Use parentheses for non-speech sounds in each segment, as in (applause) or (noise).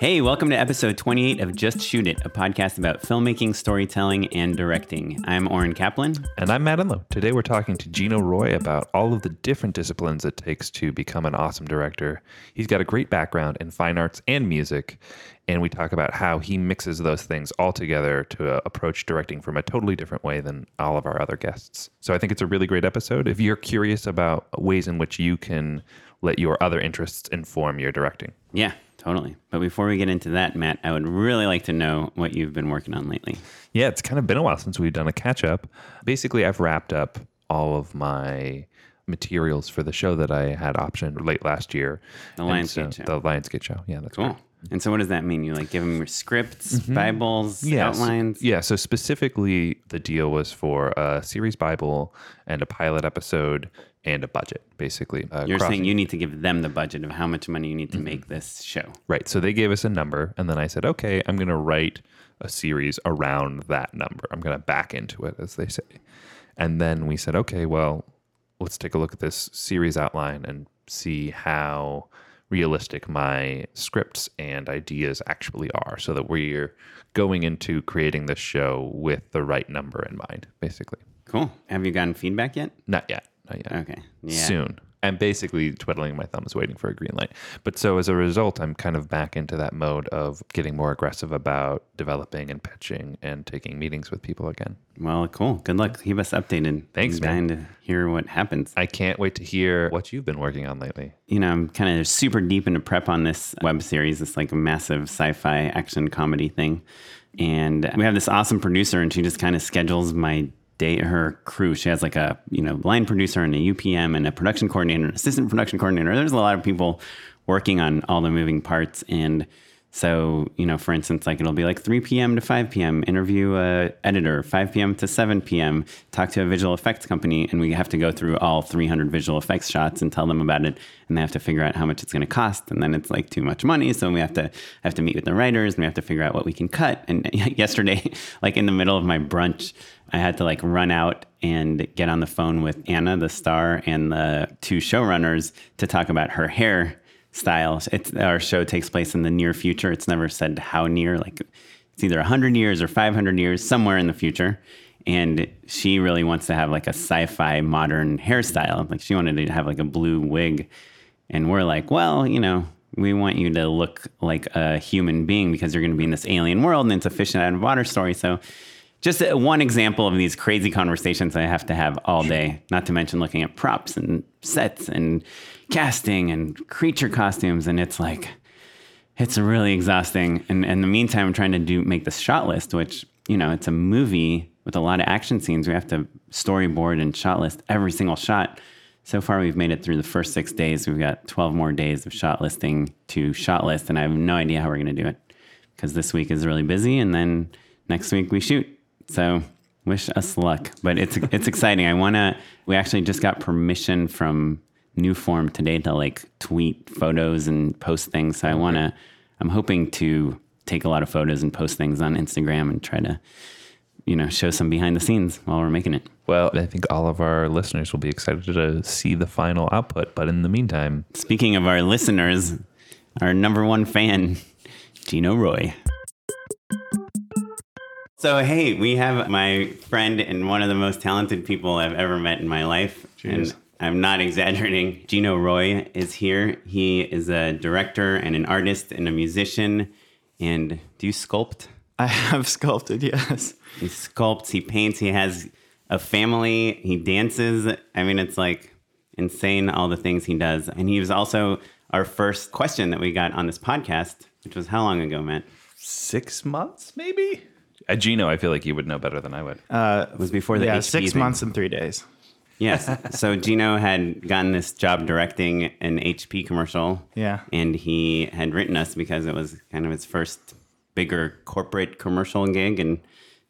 Hey, welcome to episode 28 of Just Shoot It, a podcast about filmmaking, storytelling, and directing. I'm Oren Kaplan. And I'm Matt Enlow. Today we're talking to Gino Roy about all of the different disciplines it takes to become an awesome director. He's got a great background in fine arts and music, and we talk about how he mixes those things all together to uh, approach directing from a totally different way than all of our other guests. So I think it's a really great episode. If you're curious about ways in which you can let your other interests inform your directing. Yeah, totally. But before we get into that, Matt, I would really like to know what you've been working on lately. Yeah, it's kind of been a while since we've done a catch up. Basically, I've wrapped up all of my materials for the show that I had optioned late last year. The Lionsgate so- show. The Lionsgate show. Yeah, that's Cool. right. And so, what does that mean? You like give them your scripts, Bibles, Yes. outlines? Yeah. So specifically, the deal was for a series Bible and a pilot episode and a budget, basically. Uh, You're crossing- saying you need to give them the budget of how much money you need to make this show. Right. So they gave us a number, and then I said, okay, I'm going to write a series around that number. I'm going to back into it, as they say. And then we said, okay, well, let's take a look at this series outline and see how realistic my scripts and ideas actually are so that we're going into creating this show with the right number in mind, basically. Cool. Have you gotten feedback yet? Not yet. Not yet Okay. Yeah. soon. I'm basically twiddling my thumbs waiting for a green light. But so as a result, I'm kind of back into that mode of getting more aggressive about developing and pitching and taking meetings with people again. Well, cool. Good luck. Keep us updated. Thanks, I'm man. dying to hear what happens. I can't wait to hear what you've been working on lately. you know, I'm kind of super deep into prep on this web series. It's like a massive sci-fi action comedy thing. And we have this awesome producer and she just kind of schedules my day her crew. She has like a, you know, line producer and a UPM and a production coordinator, an assistant production coordinator. There's a lot of people working on all the moving parts and so, you know, for instance, like it'll be like 3 p.m. to 5 p.m., interview a editor, 5 p.m. to 7 p.m., talk to a visual effects company, and we have to go through all 300 visual effects shots and tell them about it, and they have to figure out how much it's going to cost, and then it's like too much money, so we have to have to meet with the writers, and we have to figure out what we can cut. And (laughs) yesterday, like in the middle of my brunch, I had to like run out and get on the phone with Anna, the star, and the two showrunners to talk about her hair style. It's our show takes place in the near future. It's never said how near, like it's either 100 years or 500 years, somewhere in the future. And she really wants to have like a sci-fi modern hairstyle. Like she wanted to have like a blue wig. And we're like, well, you know, we want you to look like a human being because you're going to be in this alien world and it's a fish out of water story. So just uh, one example of these crazy conversations I have to have all day, not to mention looking at props and sets and casting and creature costumes. And it's like, it's really exhausting. And, and in the meantime, I'm trying to do make this shot list, which, you know, it's a movie with a lot of action scenes. We have to storyboard and shot list every single shot. So far, we've made it through the first six days. We've got 12 more days of shot listing to shot list, and I have no idea how we're going to do it because this week is really busy, and then next week we shoot. So wish us luck, but it's it's exciting. I want to. We actually just got permission from Newform today to like tweet photos and post things. So I oh, want to. I'm hoping to take a lot of photos and post things on Instagram and try to, you know, show some behind the scenes while we're making it. Well, I think all of our listeners will be excited to see the final output. But in the meantime, Speaking of our listeners, our number one fan, Gino Roy. So, hey, we have my friend and one of the most talented people I've ever met in my life. Cheers. And I'm not (laughs) exaggerating. Gino Roy is here. He is a director and an artist and a musician. And do you sculpt? I have (laughs) sculpted, yes. He sculpts, he paints, he has a family, he dances. I mean, it's like insane all the things he does. And he was also our first question that we got on this podcast, which was how long ago, Matt? six months, maybe? Uh, Gino, I feel like you would know better than I would. It was before the yeah, HP six thing. months and three days. Yes. (laughs) So Gino had gotten this job directing an HP commercial. Yeah. And he had written us because it was kind of his first bigger corporate commercial gig and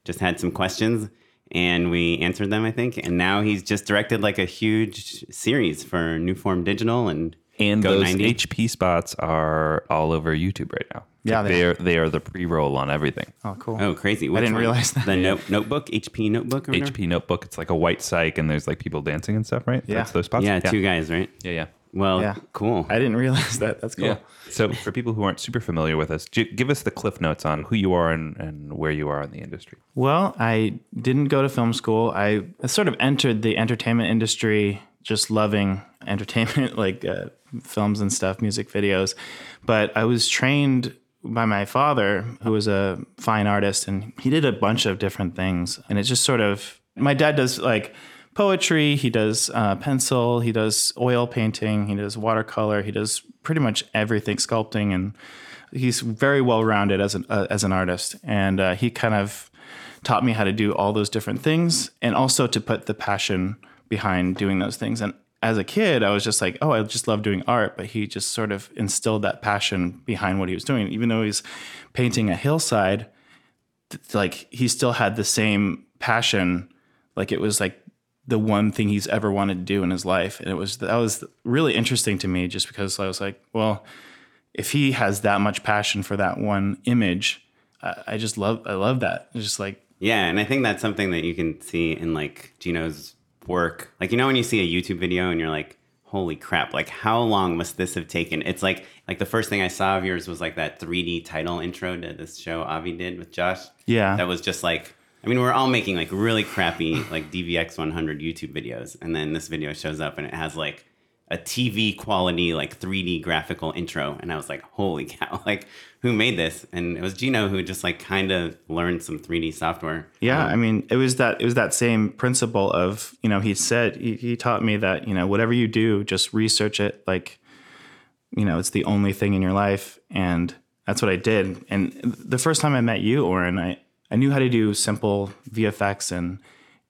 just had some questions and we answered them, I think. And now he's just directed like a huge series for Newform Digital and And Go those 90. HP spots are all over YouTube right now. Yeah, Like, they they are. They are the pre-roll on everything. Oh, cool. Oh, crazy. Which didn't one? realize that. The note, notebook, HP notebook or whatever? HP Notebook. It's like a white cyc, and there's like people dancing and stuff, right? Yeah. That's those spots. Yeah, yeah. two guys, right? Yeah, yeah. Well, Yeah. cool. I didn't realize that. That's cool. Yeah. So, for people who aren't super familiar with us, give us the cliff notes on who you are and, and where you are in the industry. Well, I didn't go to film school. I sort of entered the entertainment industry just loving entertainment, (laughs) like uh, films and stuff, music videos. But I was trained by my father, who was a fine artist, and he did a bunch of different things. And it's just sort of, my dad does like poetry, he does uh, pencil, he does oil painting, he does watercolor, he does pretty much everything, sculpting, and he's very well rounded as an uh, as an artist. And uh, he kind of taught me how to do all those different things, and also to put the passion behind doing those things. And as a kid, I was just like, oh, I just love doing art. But he just sort of instilled that passion behind what he was doing, even though he's painting a hillside. Like he still had the same passion, like it was like the one thing he's ever wanted to do in his life. And it was that was really interesting to me just because I was like, well, if he has that much passion for that one image, I, I just love I love that. It's just like Yeah, and I think that's something that you can see in like Gino's work. Like you know when you see a YouTube video and you're like, "Holy crap, like how long must this have taken?" It's like like the first thing I saw of yours was like that 3D title intro to this show Avi did with Josh. Yeah. That was just like I mean, we're all making like really crappy like DVX 100 YouTube videos and then this video shows up and it has like a TV quality like 3D graphical intro and I was like, "Holy (laughs) cow, like who made this?" And it was Gino who just like kind of learned some 3D software. Yeah, um, I mean, it was that it was that same principle of you know he said he, he taught me that you know whatever you do, just research it like you know it's the only thing in your life, and that's what I did. And the first time I met you, Oren, I I knew how to do simple VFX, and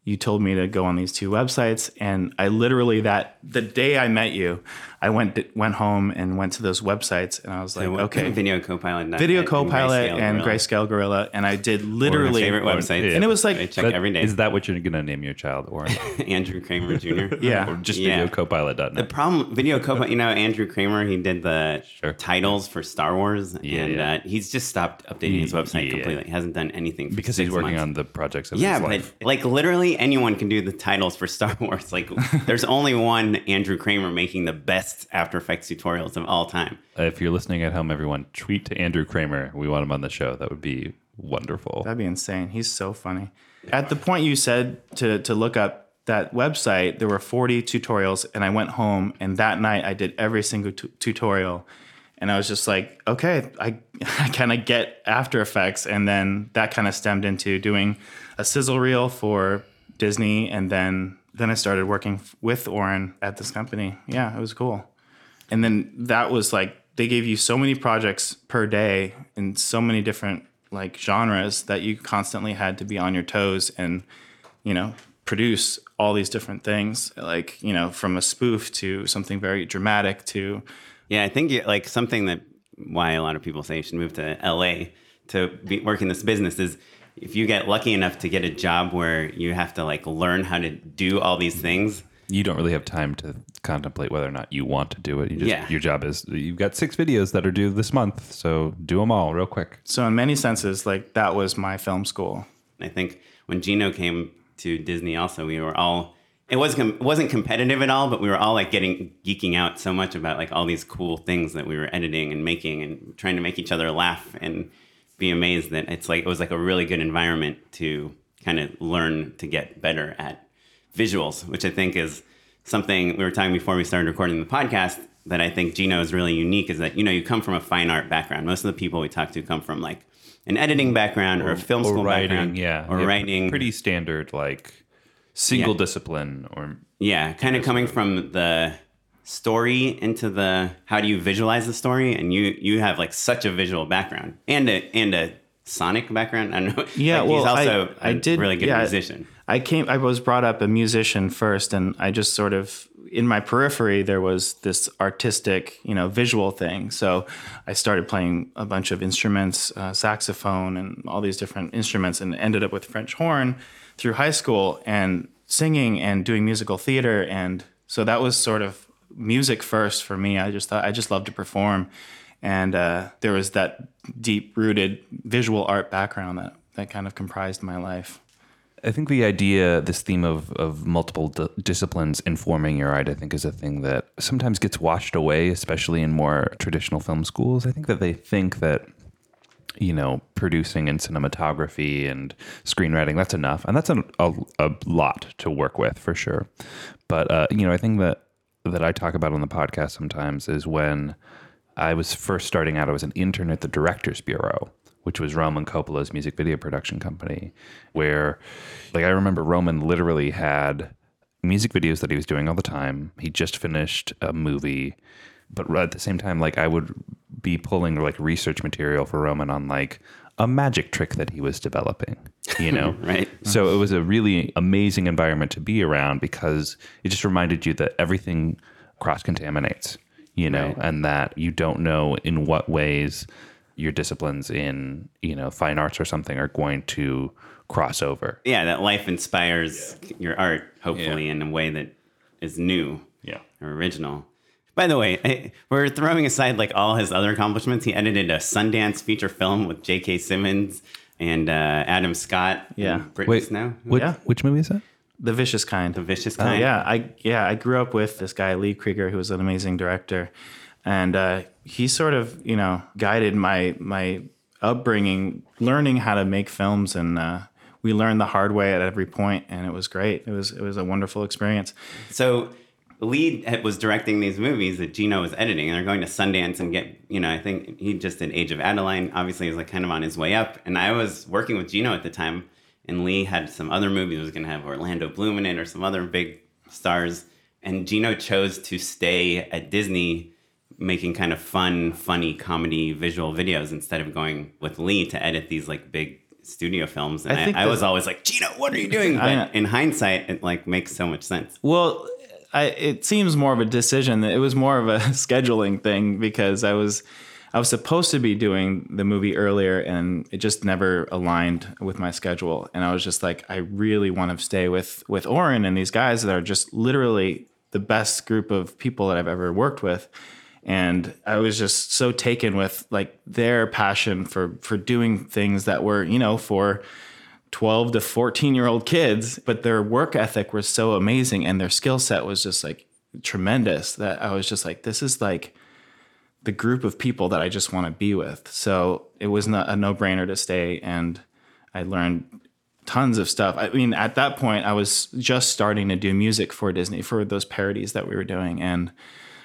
you told me to go on these two websites, and I literally that the day I met you, I went went home and went to those websites, and I was like, okay, Video Copilot. Video Copilot and Grayscale Gorilla, and I did literally favorite websites. and it was like I check That- every day. Is that what you're going to name your child, or (laughs) Andrew Kramer Jr. (laughs) Yeah. or just Yeah. videocopilot.net? The problem, Video Copilot, you know, Andrew Kramer, he did the Sure. titles for Star Wars, Yeah, and yeah. Uh, he's just stopped updating his website Yeah. completely. He hasn't done anything for because six he's working months. on the projects of Yeah, his but life. like literally anyone can do the titles for Star (laughs) Wars. Like, there's only one Andrew Kramer making the best After Effects tutorials of all time. If you're listening at home, everyone, tweet to Andrew Kramer. We want him on the show. That would be wonderful. That'd be insane. He's so funny. At the point you said to to look up that website, there were 40 tutorials, and I went home, and that night I did every single tu- tutorial, and I was just like, okay, I (laughs) I kind of get After Effects, and then that kind of stemmed into doing a sizzle reel for Disney, and then then I started working with Oren at this company. Yeah, it was cool. And then that was like they gave you so many projects per day in so many different like genres that you constantly had to be on your toes and you know produce all these different things like you know from a spoof to something very dramatic to Yeah, I think like something that why a lot of people say you should move to LA to be, work in this business is if you get lucky enough to get a job where you have to like learn how to do all these things. You don't really have time to contemplate whether or not you want to do it. You just, Yeah. Your job is you've got six videos that are due this month, so do them all real quick. so in many senses like that was my film school I think when Gino came to Disney, also we were all. It was com- it wasn't competitive at all, but we were all like getting geeking out so much about like all these cool things that we were editing and making and trying to make each other laugh and be amazed that it's like it was like a really good environment to kind of learn to get better at visuals, which I think is something we were talking before we started recording the podcast that I think Gino is really unique is that you know you come from a fine art background. Most of the people we talk to come from like an editing background or, a film school background, yeah, or Yeah, writing. Pretty standard, like single Yeah. discipline or yeah, kind of coming from the story into the how do you visualize the story, and you you have like such a visual background and a and a sonic background. (laughs) I don't know. Yeah, Like, well, he's also I- a I did- really good yeah. musician. I came I was brought up a musician first and I just sort of in my periphery there was this artistic, you know, visual thing. So I started playing a bunch of instruments, uh, saxophone and all these different instruments and ended up with French horn through high school and singing and doing musical theater and so that was sort of music first for me. I just thought I just loved to perform and uh, there was that deep rooted visual art background that that kind of comprised my life. I think the idea, this theme of, of multiple d- disciplines informing your art, I think is a thing that sometimes gets washed away, especially in more traditional film schools. I think that they think that, you know, producing and cinematography and screenwriting, that's enough. And that's a, a, a lot to work with for sure. But, uh, you know, I think that, that I talk about on the podcast sometimes is when I was first starting out, I was an intern at the Directors Bureau which was Roman Coppola's music video production company, where like I remember Roman literally had music videos that he was doing all the time. He just finished a movie, but at the same time, like I would be pulling like research material for Roman on like a magic trick that he was developing, you know? (laughs) right. So it was a really amazing environment to be around because it just reminded you that everything cross contaminates, you know, Right. and that you don't know in what ways your disciplines in, you know, fine arts or something are going to cross over. Yeah, that life inspires your art, hopefully, in a way that is new Yeah. or original. By the way, I, we're throwing aside like all his other accomplishments. He edited a Sundance feature film with J.K. Simmons and uh, Adam Scott. Yeah. and Brittany Snow. Which, Yeah. which movie is that? The Vicious Kind. The Vicious Oh, Kind. yeah, I yeah I grew up with this guy Lee Krieger, who was an amazing director, and uh, he sort of you know guided my my upbringing, learning how to make films, and uh, we learned the hard way at every point, and it was great. It was it was a wonderful experience. So Lee was directing these movies that Gino was editing, and they're going to Sundance and get, you know, I think he just did Age of Adaline. Obviously, he was like kind of on his way up. And I was working with Gino at the time, and Lee had some other movies. He was going to have Orlando Bloom in it or some other big stars. And Gino chose to stay at Disney making kind of fun, funny comedy visual videos instead of going with Lee to edit these like big studio films. And I I, I, was always like, Gino, what are you doing? But in hindsight, it like makes so much sense. Well, I, it seems more of a decision. It was more of a (laughs) scheduling thing because I was I was supposed to be doing the movie earlier and it just never aligned with my schedule. And I was just like, I really want to stay with with Oren and these guys that are just literally the best group of people that I've ever worked with. And I was just so taken with like their passion for for doing things that were, you know, for 12 to 14 year old kids, but their work ethic was so amazing and their skill set was just like tremendous that I was just like, this is like the group of people that I just want to be with. So it was not a no brainer to stay. And I learned tons of stuff. I mean, at that point, I was just starting to do music for Disney for those parodies that we were doing. And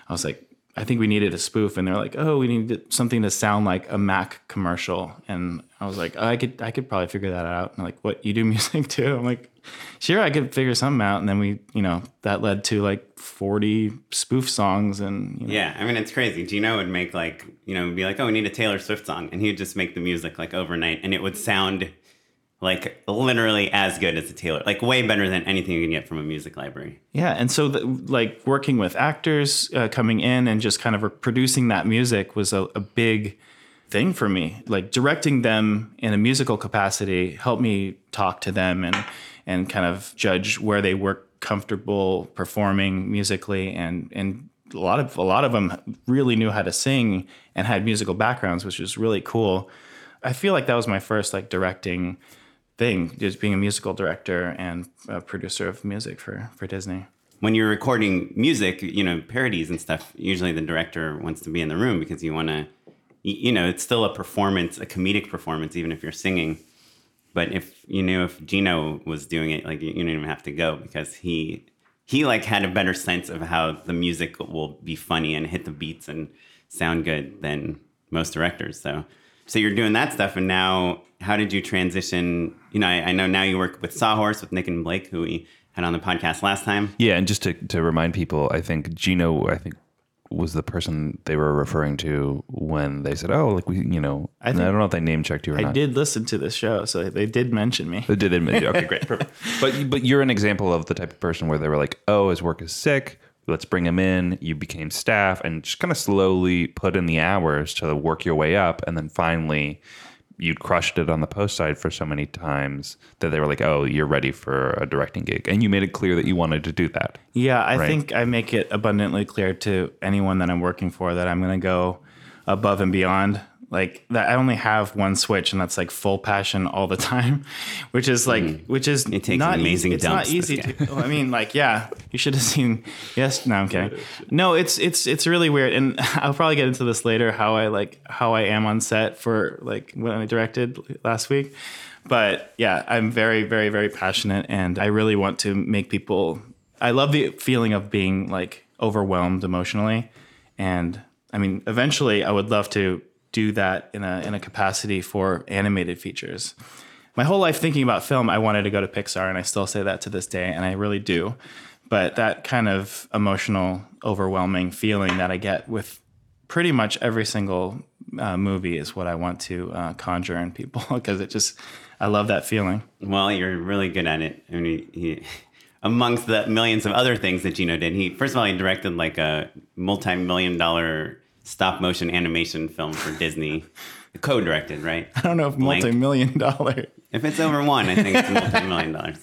I was like, I think we needed a spoof, and they're like, "Oh, we need something to sound like a Mac commercial." And I was like, oh, "I could, I could probably figure that out." And like, "What? You do (laughs) music too?" I'm like, "Sure, I could figure something out." And then we, you know, that led to like 40 spoof songs, and you know, Yeah, I mean it's crazy. Gino would make like you know be like, oh, we need a Taylor Swift song, and he would just make the music like overnight, and it would sound like literally as good as a Taylor, like way better than anything you can get from a music library. Yeah, and so the, like working with actors uh, coming in and just kind of producing that music was a, a big thing for me. Like directing them in a musical capacity helped me talk to them and and kind of judge where they were comfortable performing musically and and a lot of a lot of them really knew how to sing and had musical backgrounds, which was really cool. I feel like that was my first like directing thing, just being a musical director and a producer of music for for Disney. When you're recording music, you know parodies and stuff. Usually the director wants to be in the room because you want to, you know, it's still a performance, a comedic performance, even if you're singing. But if you knew if Gino was doing it, like you you didn't even have to go because he he like had a better sense of how the music will be funny and hit the beats and sound good than most directors. So so you're doing that stuff, and now how did you transition? You know, I, I know now you work with Sawhorse with Nick and Blake, who we had on the podcast last time. Yeah, and just to, to remind people, I think Gino, I think was the person they were referring to when they said, "Oh, like we, you know." I, think- don't know if they name checked you or I not. did listen to this show, so they did mention me. They did admit you. Okay, great, (laughs) perfect. But but you're an example of the type of person where they were like, "Oh, his work is sick. Let's bring him in." You became staff and just kind of slowly put in the hours to work your way up, and then finally. You'd crushed it on the post side for so many times that they were like, "Oh, you're ready for a directing gig," and you made it clear that you wanted to do that. Yeah, I Right. think I make it abundantly clear to anyone that I'm working for that I'm going to go above and beyond. Like that I only have one switch and that's like full passion all the (laughs) time, which is like which is Mm. It takes not amazing easy, it's not easy to well, I mean like yeah, you should have seen yes, no, I'm kidding. No, it's it's it's really weird and (laughs) I'll probably get into this later how I like how I am on set for like when I directed last week. But yeah, I'm very very very passionate and I really want to make people I love the feeling of being like overwhelmed emotionally and I mean eventually I would love to do that in a in a capacity for animated features. My whole life thinking about film, I wanted to go to Pixar and I still say that to this day and I really do. But that kind of emotional overwhelming feeling that I get with pretty much every single uh, movie is what I want to uh, conjure in people (laughs) because it just I love that feeling. Well, you're really good at it. I mean, he, amongst the millions of other things that Gino did, he first of all he directed like a multi-million dollar stop motion animation film for Disney. (laughs) Co-directed, right? I don't know if Blank. multi-million dollar. If it's over one, I think it's (laughs) multi-million dollars.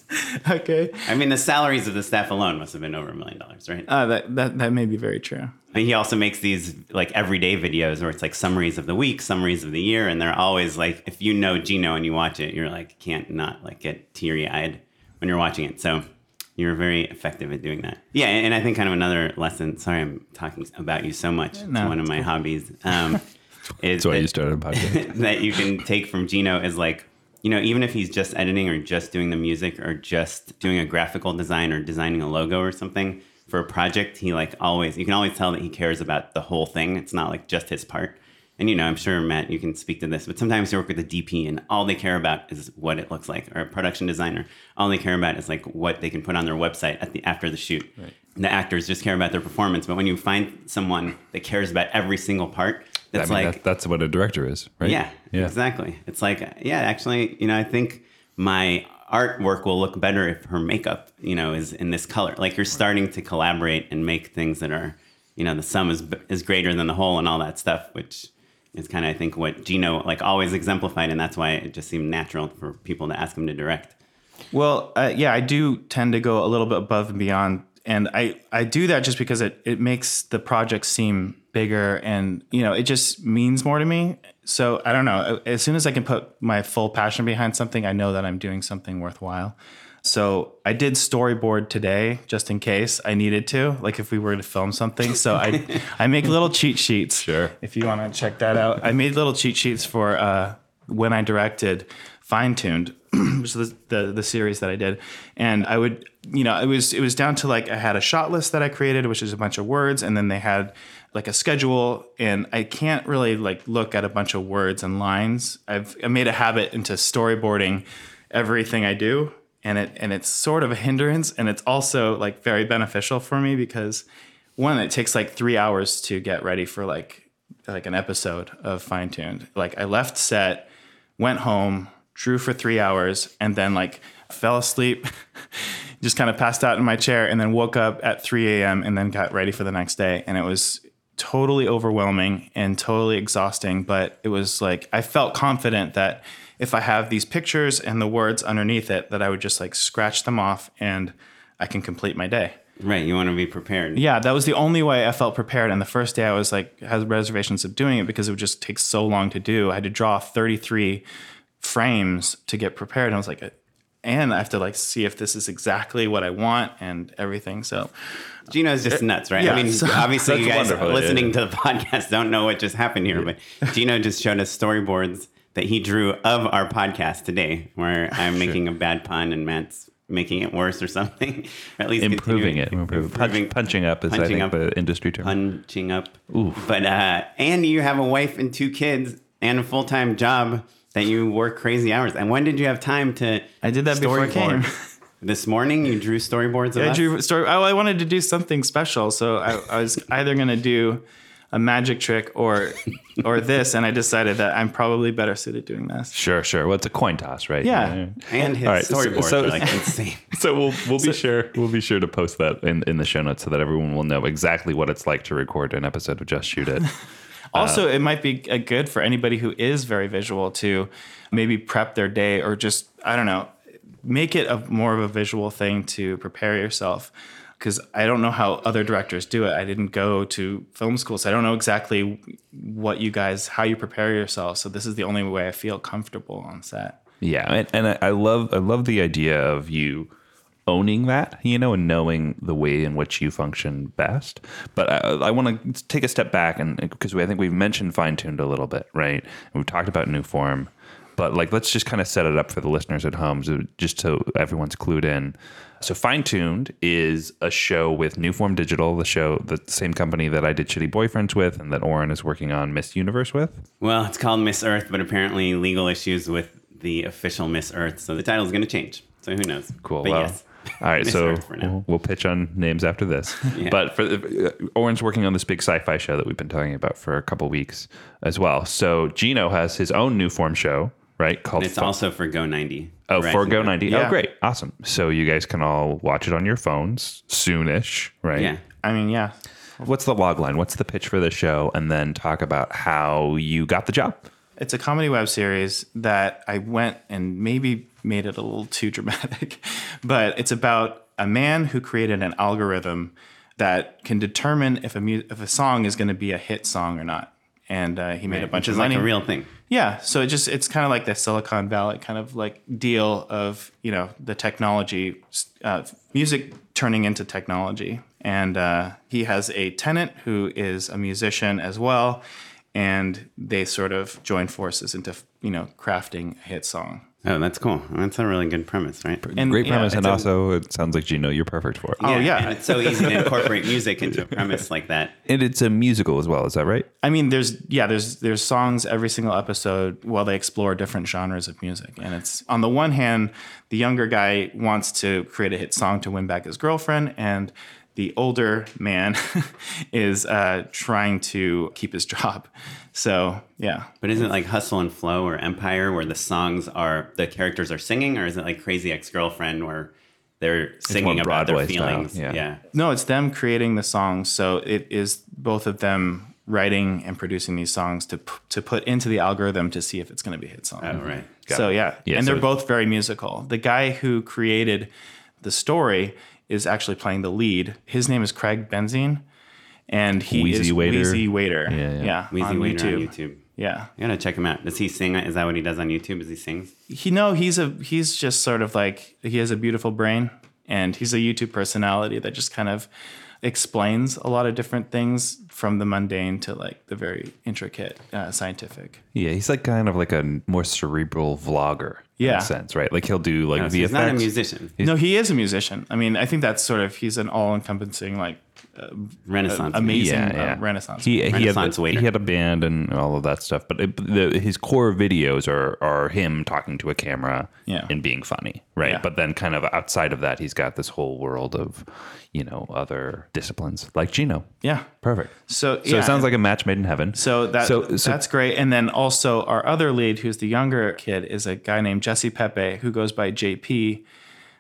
okay, I mean, the salaries of the staff alone must have been over a million dollars, right? uh, that that that may be very true. But he also makes these like everyday videos where it's like summaries of the week, summaries of the year, and they're always like, if you know Gino and you watch it, you're like can't not like get teary eyed when you're watching it. So you're very effective at doing that. Yeah, and I think kind of another lesson. Sorry, I'm talking about you so much. No, it's one of my hobbies. (laughs) Um, is That's why that- you started a (laughs) podcast. that you can take from Gino is like, you know, even if he's just editing or just doing the music or just doing a graphical design or designing a logo or something for a project, he like always, you can always tell that he cares about the whole thing. It's not like just his part. And you know, I'm sure Matt, you can speak to this, but sometimes you work with a DP and all they care about is what it looks like, or a production designer. All they care about is like what they can put on their website at the after the shoot. The actors just care about their performance, but when you find someone that cares about every single part, I that's mean, like that, that's what a director is, right? yeah, Yeah. exactly. It's like, yeah, actually, you know, I think my artwork will look better if her makeup, you know, is in this color. Like you're starting to collaborate and make things that are, you know, the sum is is greater than the whole and all that stuff, which is kind of I think what Gino like always exemplified, and that's why it just seemed natural for people to ask him to direct. Well, uh, yeah, I do tend to go a little bit above and beyond, and I I do that just because it it makes the project seem bigger, and you know, it just means more to me. So I don't know. As soon as I can put my full passion behind something, I know that I'm doing something worthwhile. So I did storyboard today just in case I needed to, like if we were to film something. So I I make little (laughs) cheat sheets. Sure. If you want to check that out, I made little cheat sheets for uh, when I directed Fine Tuned, (clears throat) which is the, the the series that I did, and I would you know it was it was down to like I had a shot list that I created, which is a bunch of words, and then they had like a schedule, and I can't really like look at a bunch of words and lines. I've I made a habit into storyboarding everything I do, and it and it's sort of a hindrance, and it's also like very beneficial for me because one it takes like three hours to get ready for like like an episode of fine tuned like i left set went home drew for three hours and then like fell asleep (laughs) just kind of passed out in my chair and then woke up at 3 a.m and then got ready for the next day. And it was totally overwhelming and totally exhausting but it was like i felt confident that if i have these pictures and the words underneath it that i would just like scratch them off and i can complete my day Right, you want to be prepared. yeah, that was the only way I felt prepared. And the first day I was like, had reservations of doing it because it would just take so long to do. I had to draw 33 frames to get prepared. And I was like, uh, and I have to like see if this is exactly what I want and everything. So Gino's just nuts, right? yeah, I mean, so- (laughs) obviously, you That's guys listening yeah. to the (laughs) podcast don't know what just happened here, but Gino just showed us storyboards that he drew of our podcast today, where I'm making a bad pun and Matt's making it worse or something. (laughs) Or at least Improving it. Improving. Punch, punching up is, I punching think, up. the industry term. punching up. But uh, and you have a wife and two kids and a full time job that you work crazy hours. And when did you have time to? I did that before I came. (laughs) This morning, you drew storyboards of I us? drew story. I, I wanted to do something special, so I, I was either going to do a magic trick or or this, and I decided that I'm probably better suited doing this. Sure, sure. Well, it's a coin toss, right? Yeah. and his All right, so- storyboards so- are like insane. So we'll we'll be sure we'll be sure to post that in, in the show notes so that everyone will know exactly what it's like to record an episode of Just Shoot It. (laughs) Also, it might be uh, good for anybody who is very visual to maybe prep their day or just, I don't know, make it a more of a visual thing to prepare yourself. Because I don't know how other directors do it. I didn't go to film school, so I don't know exactly what you guys, how you prepare yourself. So this is the only way I feel comfortable on set. Yeah, and, and I, love I love the idea of you owning that, you know, and knowing the way in which you function best. But I, I want to take a step back and because I think we've mentioned fine tuned a little bit, right? And we've talked about Newform, but like let's just kind of set it up for the listeners at home, so just so everyone's clued in. So fine tuned is a show with Newform Digital, the show, the same company that I did Shitty Boyfriends with, and that Oren is working on Miss Universe with. Well, it's called Miss Earth, but apparently legal issues with the official Miss Earth, so the title is going to change. So who knows? Cool. But well, yes. all right. (laughs) So we'll, pitch on names after this. But for uh, Oren's working on this big sci-fi show that we've been talking about for a couple weeks as well. So Gino has his own Newform show, right? Called It's Fun- also for Go 90. Oh, Right? for Go 90. Oh, great. Awesome. So you guys can all watch it on your phones soonish, right? Yeah. I mean, yeah, What's the log line? What's the pitch for the show? And then talk about how you got the job. it's a comedy web series that I went and maybe made it a little too dramatic, (laughs) but it's about a man who created an algorithm that can determine if a mu- if a song is going to be a hit song or not. And uh, he made a bunch of like money. a real thing. Yeah, so it just it's kind of like the Silicon Valley kind of like deal of you know the technology, uh, music turning into technology, and uh, he has a tenant who is a musician as well, and they sort of join forces into you know crafting a hit song. Oh, that's cool. That's a really good premise, right? And Great yeah, premise. And it's a- also, it sounds like Gino, you're perfect for it. Oh, yeah. And it's so easy to incorporate music into a premise like that. (laughs) And it's a musical as well. Is that right? I mean, there's yeah, there's there's songs every single episode while they explore different genres of music, and it's on the one hand, the younger guy wants to create a hit song to win back his girlfriend, and the older man (laughs) is uh, trying to keep his job. So yeah, But is it like Hustle and Flow or Empire where the songs are, the characters are singing, or is it like Crazy Ex Girlfriend where they're singing about their Broadway style, feelings? yeah. yeah. no, it's them creating the songs. So it is both of them writing and producing these songs to p- to put into the algorithm to see if it's going to be a hit song. Oh, right. So yeah, Yeah, and so- they're both very musical. The guy who created the story is actually playing the lead. His name is Craig Benzine, and he Wheezy is Waiter. Wheezy Waiter. Yeah, yeah. Wheezy on Waiter YouTube. on YouTube. Yeah, You gotta check him out. Does he sing? Is that what he does on YouTube? Is he sings? he no, he's a he's just sort of like he has a beautiful brain, and he's a YouTube personality that just kind of explains a lot of different things from the mundane to like the very intricate uh, scientific. Yeah, he's like kind of like a more cerebral vlogger. In Yeah. a sense, right? Like he'll do like No, so VFX. he's not a musician. no, he is a musician. I mean, I think that's sort of he's an all-encompassing like Renaissance. amazing Yeah, yeah. uh, renaissance. He, he, had, Renaissance the- waiter. he had a band and all of that stuff, but it, the, his core videos are are him talking to a camera Yeah. and being funny, right? Yeah. But then, kind of outside of that, he's got this whole world of, you know, other disciplines like Gino. yeah. Perfect. So So it sounds like a match made in heaven. So that So- so- that's great. And then also our other lead, who's the younger kid, is a guy named Jesse Pepe, who goes by JP,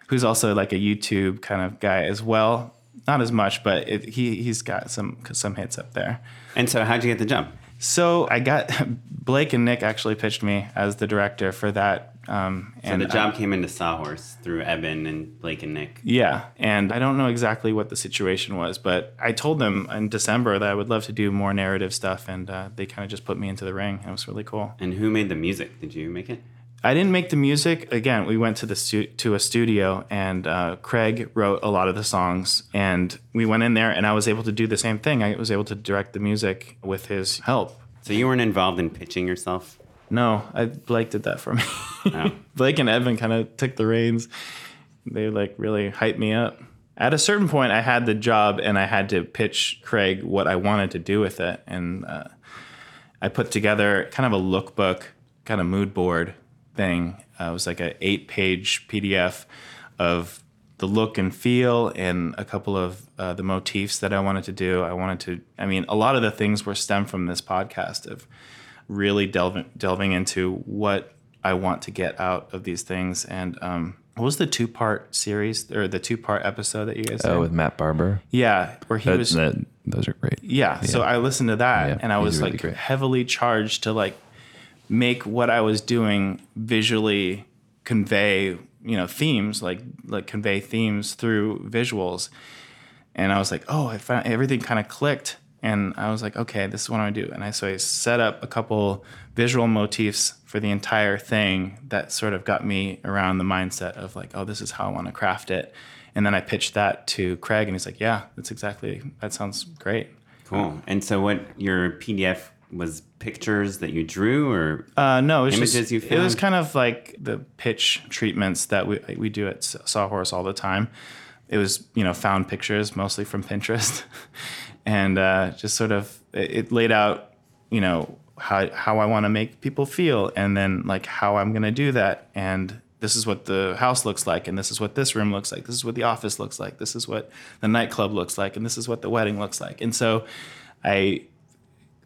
who's also like a YouTube kind of guy as well. Not as much, but it, he he's got some some hits up there. And so, how'd you get the job? So I got (laughs) Blake and Nick actually pitched me as the director for that. Um, So and the I- job came into Sawhorse through Eben and Blake and Nick. Yeah, and I don't know exactly what the situation was, but I told them in December that I would love to do more narrative stuff, and uh, they kind of just put me into the ring. It was really cool. And who made the music? Did you make it? I didn't make the music. Again, we went to the stu- to a studio, and uh, Craig wrote a lot of the songs, and we went in there, and I was able to do the same thing. I was able to direct the music with his help. So you weren't involved in pitching yourself? No, I Blake did that for me. Oh. (laughs) Blake and Evan kind of took the reins. They like really hyped me up. At a certain point, I had the job and I had to pitch Craig what I wanted to do with it. And uh, I put together kind of a lookbook, kind of mood board thing. Uh, it was like an eight page PDF of the look and feel and a couple of uh, the motifs that I wanted to do. I wanted to, I mean, a lot of the things were stemmed from this podcast of really delving delving into what I want to get out of these things. And um, what was the two part series or the two part episode that you guys did? Oh, with Matt Barber. yeah, where he That, was. that- those are great. yeah, so I listened to that Yeah, and I was really like great. heavily charged to like make what I was doing visually convey, you know, themes like like convey themes through visuals. and I was like, oh, I found everything kind of clicked. And I was like, okay, this is what I'm gonna do. And I so I set up a couple visual motifs for the entire thing that sort of got me around the mindset of like, oh, this is how I want to craft it. And then I pitched that to Craig, and he's like, yeah, that's exactly that sounds great. Cool. And so, what your PDF was pictures that you drew, or Uh, no, it was Images just, you It was kind of like the pitch treatments that we we do at Sawhorse all the time. It was you know found pictures mostly from Pinterest, (laughs) and uh, just sort of it, it laid out you know how how I want to make people feel, and then like how I'm gonna do that, and this is what the house looks like, and this is what this room looks like, this is what the office looks like, this is what the nightclub looks like, and this is what the wedding looks like, and so I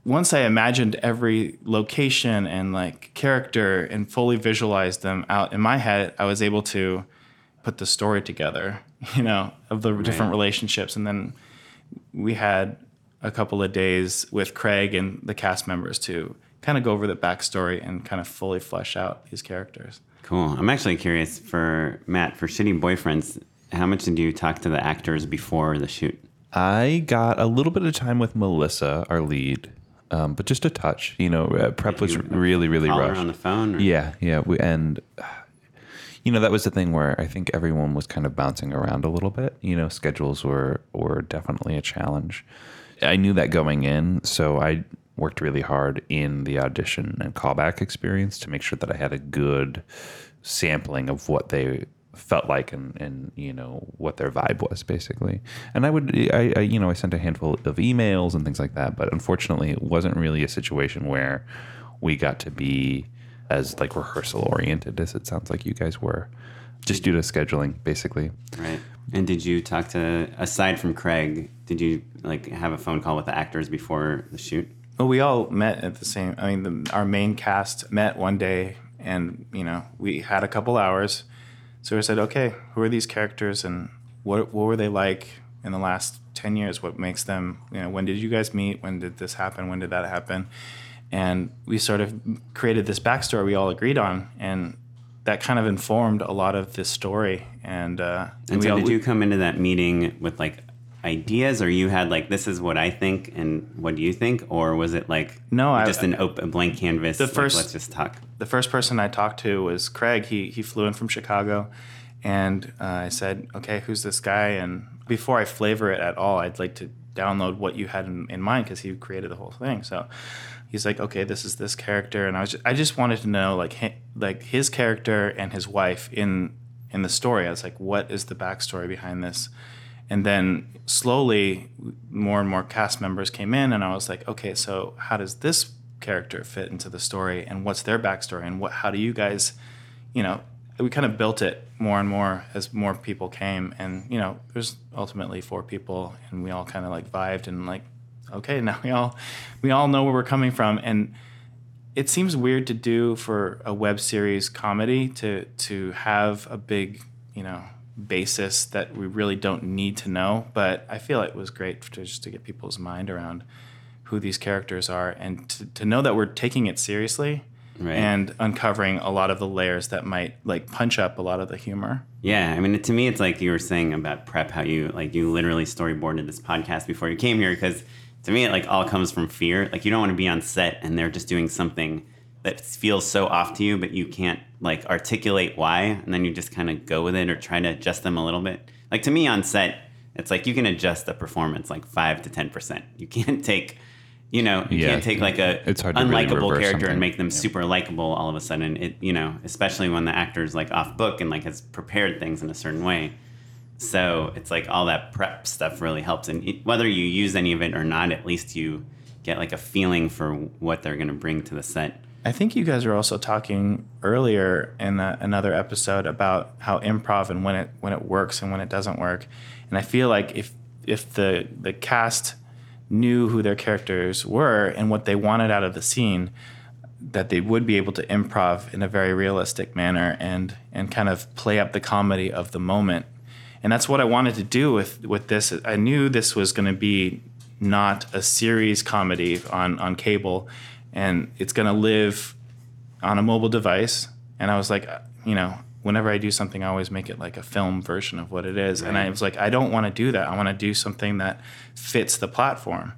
once I imagined every location and like character and fully visualized them out in my head, I was able to put the story together, (laughs) you know, of the different relationships. And then we had a couple of days with Craig and the cast members to kind of go over the backstory and kind of fully flesh out these characters. cool. I'm actually curious for Matt for Shitty Boyfriends. How much did you talk to the actors before the shoot? I got a little bit of time with Melissa, our lead, um, but just a touch. You know, uh, prep was really, really rushed. on the phone. Or? Yeah, yeah. We, and, you know, that was the thing where I think everyone was kind of bouncing around a little bit. You know, schedules were, were definitely a challenge. I knew that going in, so I worked really hard in the audition and callback experience to make sure that I had a good sampling of what they felt like and, and you know what their vibe was basically and i would I, I you know i sent a handful of emails and things like that but unfortunately it wasn't really a situation where we got to be as like rehearsal oriented as it sounds like you guys were just due to scheduling basically Right. And did you talk to aside from Craig? Did you like have a phone call with the actors before the shoot? Well, we all met at the same. I mean, the, our main cast met one day, and you know, we had a couple hours. So we said, okay, who are these characters, and what what were they like in the last ten years? What makes them? You know, when did you guys meet? When did this happen? When did that happen? And we sort of created this backstory we all agreed on, and that kind of informed a lot of this story. And uh, And we so, all, did you come into that meeting with like ideas, or you had like, this is what I think, and what do you think, or was it like No, I- just an open blank canvas? The like, first- let's just talk. the first person I talked to was Craig. He he flew in from Chicago, and uh, I said, "Okay, who's this guy?" And before I flavor it at all, I'd like to download what you had in, in mind because he created the whole thing. So he's like, "Okay, this is this character," and I was just, I just wanted to know like hi, like his character and his wife in in the story. I was like, "What is the backstory behind this?" And then slowly, more and more cast members came in, and I was like, okay, so how does this character fit into the story, and what's their backstory, and what? How do you guys, you know, we kind of built it more and more as more people came, and you know, there's ultimately four people, and we all kind of like vibed and like, okay, (laughs) now we all, we all know where we're coming from, and it seems weird to do for a web series comedy to to have a big you know basis that we really don't need to know but i feel it was great to just to get people's mind around who these characters are and to, to know that we're taking it seriously Right. and uncovering a lot of the layers that might like punch up a lot of the humor Yeah, I mean, to me, it's like you were saying about prep, how you like you literally storyboarded this podcast before you came here, because to me, it like all comes from fear. Like you don't want to be on set and they're just doing something that feels so off to you, but you can't like articulate why, and then you just kind of go with it or try to adjust them a little bit. Like to me, on set, it's like you can adjust the performance like five to ten percent. You can't take. You know, you Yeah. can't take like a It's hard to really unlikable character something. and make them Yeah. super likable all of a sudden. It you know, especially when the actor's like off book and like has prepared things in a certain way. So it's like all that prep stuff really helps, and it, whether you use any of it or not, at least you get like a feeling for what they're going to bring to the set. I think you guys were also talking earlier in another episode about how improv and when it when it works and when it doesn't work. And I feel like if if the the cast knew who their characters were and what they wanted out of the scene, that they would be able to improv in a very realistic manner and and kind of play up the comedy of the moment. And that's what I wanted to do with with this. I knew this was going to be not a series comedy on on cable and it's going to live on a mobile device and I was like, you know, whenever I do something, I always make it like a film version of what it is. And I was like, I don't want to do that. I want to do something that fits the platform.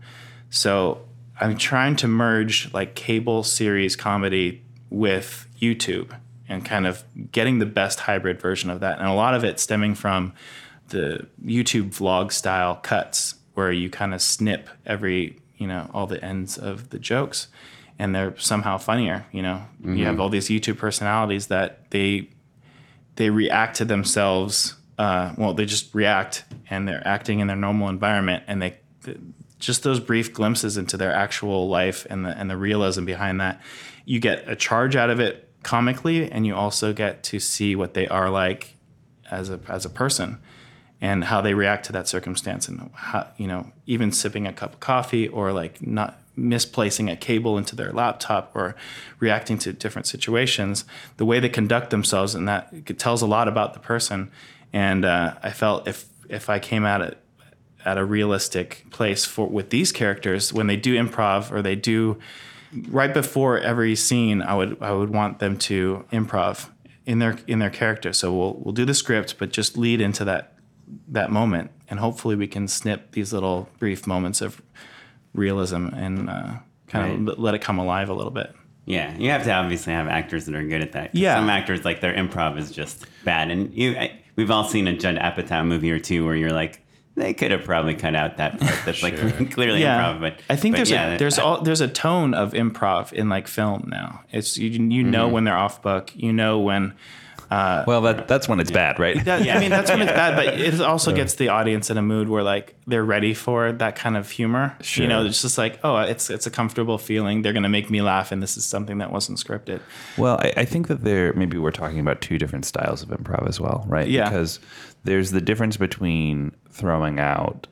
So I'm trying to merge like cable series comedy with YouTube and kind of getting the best hybrid version of that. And a lot of it stemming from the YouTube vlog style cuts where you kind of snip every, you know, all the ends of the jokes and they're somehow funnier, you know. You have all these YouTube personalities that they they react to themselves. Uh, well, they just react and they're acting in their normal environment, and they just those brief glimpses into their actual life and the and the realism behind that. You get a charge out of it comically, and you also get to see what they are like as a as a person and how they react to that circumstance and how you know even sipping a cup of coffee or like not misplacing a cable into their laptop or reacting to different situations the way they conduct themselves and that tells a lot about the person. And uh, i felt if if i came at it at a realistic place for with these characters when they do improv or they do right before every scene i would i would want them to improv in their in their character. So we'll we'll do the script but just lead into that that moment. And hopefully we can snip these little brief moments of realism and uh, kind of let it come alive a little bit Yeah, you have to obviously have actors that are good at that. Yeah. some actors like their improv is just bad, and you I, we've all seen a Judd Apatow movie or two where you're like, they could have probably cut out that part (laughs) that's like clearly improv. But I think but there's yeah, a there's all there's a tone of improv in like film now. It's you you Mm-hmm. know when they're off book. You know when Uh, well, that that's when it's bad, right? that, I mean that's when it's bad, but it (laughs) also gets the audience in a mood where like they're ready for that kind of humor. You know, it's just like oh, it's it's a comfortable feeling. They're gonna make me laugh, and this is something that wasn't scripted. Well, I, I think that there maybe we're talking about two different styles of improv as well, right? Yeah. Because there's the difference between throwing out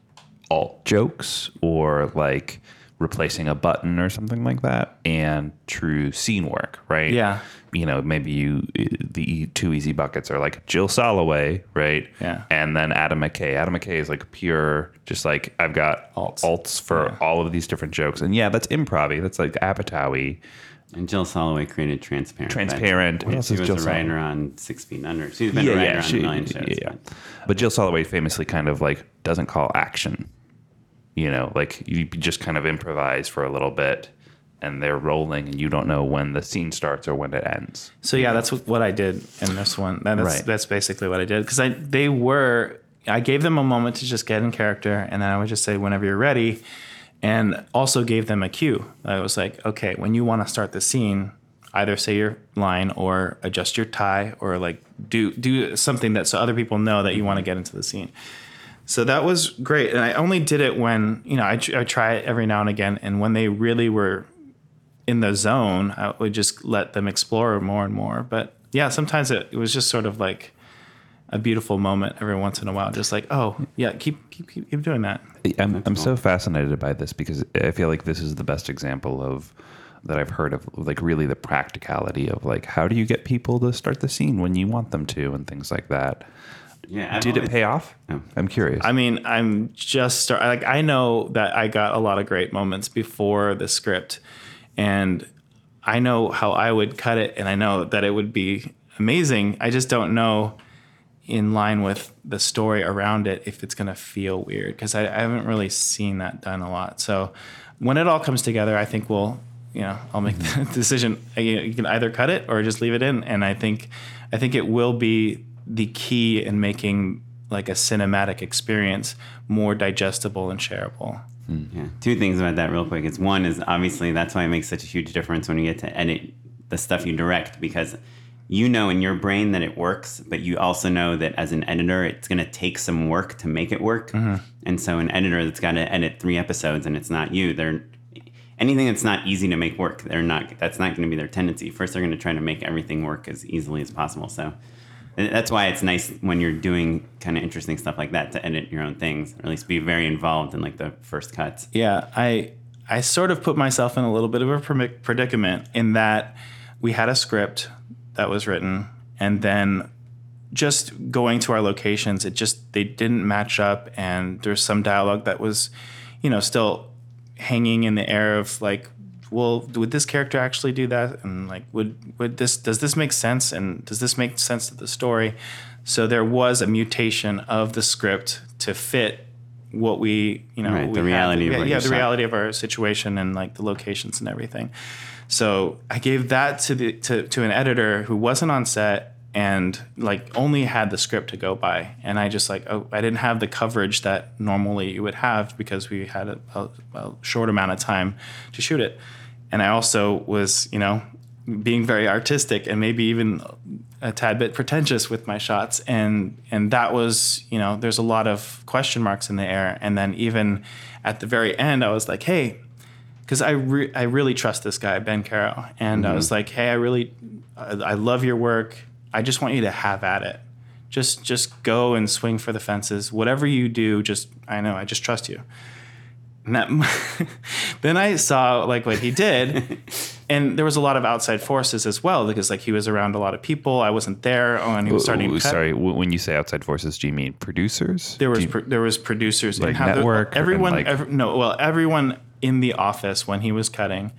alt jokes or like replacing a button or something like that and true scene work, right? Yeah. You know, maybe you the two easy buckets are like Jill Soloway, right? Yeah. And then Adam McKay. Adam McKay is like pure, just like I've got Alts. alts for Yeah. all of these different jokes, and yeah, that's improv That's like Apatow-y. and Jill Soloway created Transparent. Transparent. What else she is was Jill a Soloway? writer on Six Feet Under. She's been a writer on she- a million shows. yeah, yeah. but- But Jill Soloway famously kind of like doesn't call action. You know, like you just kind of improvise for a little bit and they're rolling and you don't know when the scene starts or when it ends. So yeah, that's what, I did in this one. That's Right. that's basically what I did because I they were I gave them a moment to just get in character, and then I would just say whenever you're ready, and also gave them a cue. I was like, okay, when you want to start the scene, either say your line or adjust your tie or like do do something that so other people know that you want to get into the scene. So that was great, and I only did it when you know I, I try it every now and again, and when they really were in the zone, I would just let them explore more and more. But yeah, sometimes it, it was just sort of like a beautiful moment every once in a while. Just like, oh yeah, keep keep keep, keep doing that. I'm, I'm so fascinated by this because I feel like this is the best example of that I've heard of like really the practicality of like how do you get people to start the scene when you want them to and things like that. Yeah, I've Did it pay off? Oh. I'm curious. I mean, I'm just start like I know that I got a lot of great moments before the script, and I know how I would cut it, and I know that it would be amazing. I just don't know in line with the story around it if it's gonna feel weird because I, I haven't really seen that done a lot. So when it all comes together, I think we'll you know I'll make the (laughs) decision. You, you can either cut it or just leave it in, and I think I think it will be the key in making like a cinematic experience more digestible and shareable. Hmm. Yeah. Two things about that, real quick. Is one is obviously that's why it makes such a huge difference when you get to edit the stuff you direct because you know in your brain that it works, but you also know that as an editor, it's going to take some work to make it work. Mm-hmm. And so, an editor that's got to edit three episodes and it's not you, they're anything that's not easy to make work. They're not. That's not going to be their tendency. First, they're going to try to make everything work as easily as possible. So. And That's why it's nice when you're doing kind of interesting stuff like that to edit your own things, or at least be very involved in like the first cuts. Yeah, I I sort of put myself in a little bit of a predicament in that we had a script that was written, and then just going to our locations, it just they didn't match up, and there's some dialogue that was, you know, still hanging in the air of like well, would this character actually do that? And like, would would this does this make sense? And does this make sense to the story? So there was a mutation of the script to fit what we, you know, Right, we the had. reality of yeah, yeah the reality of our situation and like the locations and everything. So I gave that to the to, to an editor who wasn't on set and like only had the script to go by. And I just like oh, I didn't have the coverage that normally you would have because we had a, a, a short amount of time to shoot it. And I also was you know being very artistic and maybe even a tad bit pretentious with my shots and and that was you know there's a lot of question marks in the air and then even at the very end I was like hey because I re- I really trust this guy Ben Caro, and I mm-hmm. was like, hey, I really I, I love your work. I just want you to have at it. Just just go and swing for the fences. Whatever you do, just I know I just trust you. And that, (laughs) then I saw like what he did, (laughs) and there was a lot of outside forces as well because like he was around a lot of people. I wasn't there. Oh, and he was starting. Ooh, sorry, when you say outside forces, do you mean producers? There was you- pro- there was producers Like the- network everyone like- ev- no well everyone in the office when he was cutting.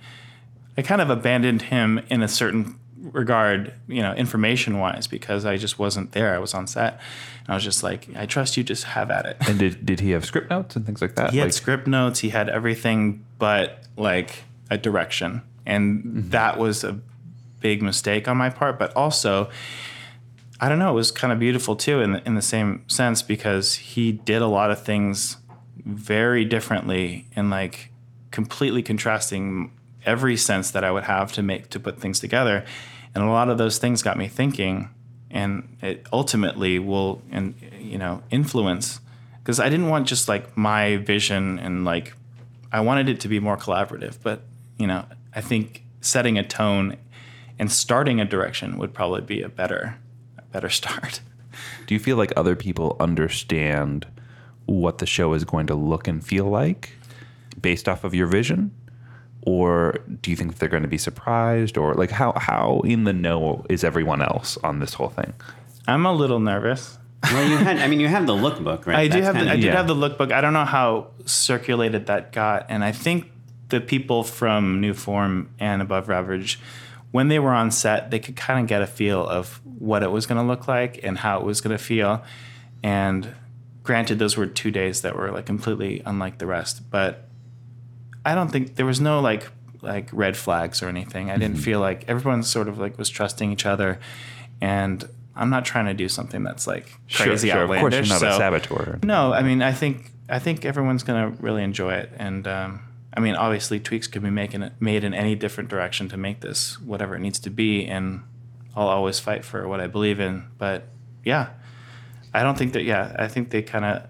I kind of abandoned him in a certain regard, you know, information wise because I just wasn't there. I was on set. And I was just like, I trust you. Just have at it. and did did he have script notes and things like that? He had script notes. He had everything but like a direction, and Mm-hmm. that was a big mistake on my part. But also, I don't know. It was kind of beautiful too, in the, in the same sense because he did a lot of things very differently and like completely contrasting every sense that I would have to make to put things together, and a lot of those things got me thinking, and it ultimately will and you know influence because I didn't want just like my vision and like I wanted it to be more collaborative, but you know I think setting a tone and starting a direction would probably be a better a better (laughs) start. do you feel like other people understand what the show is going to look and feel like based off of your vision? Or do you think they're going to be surprised? Or like how how in the know is everyone else on this whole thing? I'm a little nervous. Well, you had, I mean, you have the lookbook, right? (laughs) I do That's have the, kinda- I did yeah. have the lookbook. I don't know how circulated that got, and I think the people from Newform and Above Average, when they were on set, they could kind of get a feel of what it was going to look like and how it was going to feel. And granted, those were two days that were like completely unlike the rest, but I don't think there was no like like red flags or anything. I Mm-hmm. didn't feel like everyone sort of like was trusting each other, and I'm not trying to do something that's like crazy sure, outlandish. Of course, you're not a saboteur. no, I mean, I think I think everyone's gonna really enjoy it, and um, I mean, obviously, tweaks could be making it made in any different direction to make this whatever it needs to be, and I'll always fight for what I believe in. But yeah, I don't think that. Yeah, I think they kind of.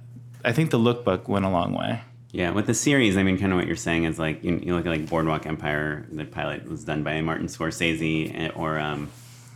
I think the lookbook went a long way. Yeah, with the series, I mean, kind of what you're saying is like you, you look at like Boardwalk Empire. The pilot was done by Martin Scorsese, eh, or um,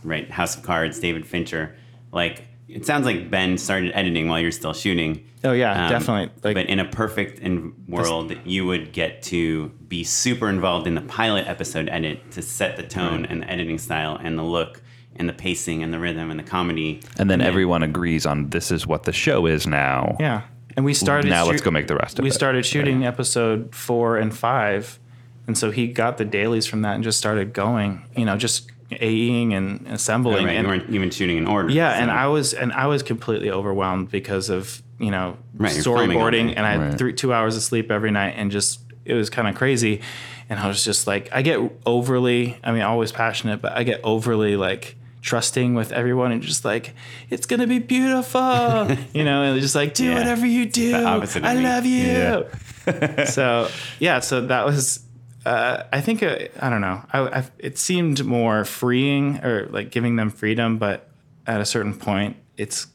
right House of Cards, David Fincher. Like it sounds like Ben started editing while you're still shooting. Oh, yeah, Um, definitely. Like- but in a perfect in- world, you would get to be super involved in the pilot episode edit to set the tone and the editing style and the look and the pacing and the rhythm and the comedy. And then everyone agrees on this is what the show is now. Yeah, and we started. Now let's go make the rest of we it. started shooting episode four and five, and so he got the dailies from that and just started going. You know, just AEing and assembling. Right, and, you weren't even shooting in order. yeah, and I was and I was completely overwhelmed because of you know Right, you're filming all storyboarding, and I had Right. three, two hours of sleep every night, and just it was kind of crazy. And I was just like, I get overly. I mean, always passionate, but I get overly like trusting with everyone and just like it's gonna be beautiful (laughs) you know and just like do Yeah. whatever you do the opposite of i me. love you Yeah. (laughs) so yeah so that was uh, i think uh, i don't know I, I, it seemed more freeing or like giving them freedom but at a certain point it's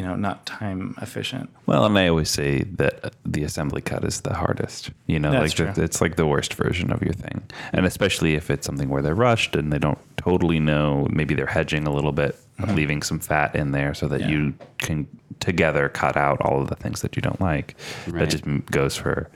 you know not time efficient Well, and I always say that the assembly cut is the hardest. You know, That's like true. it's like the worst version of your thing, and especially if it's something where they're rushed and they don't totally know. Maybe they're hedging a little bit, leaving some fat in there so that Mm-hmm. Yeah. you can together cut out all of the things that you don't like. That just goes for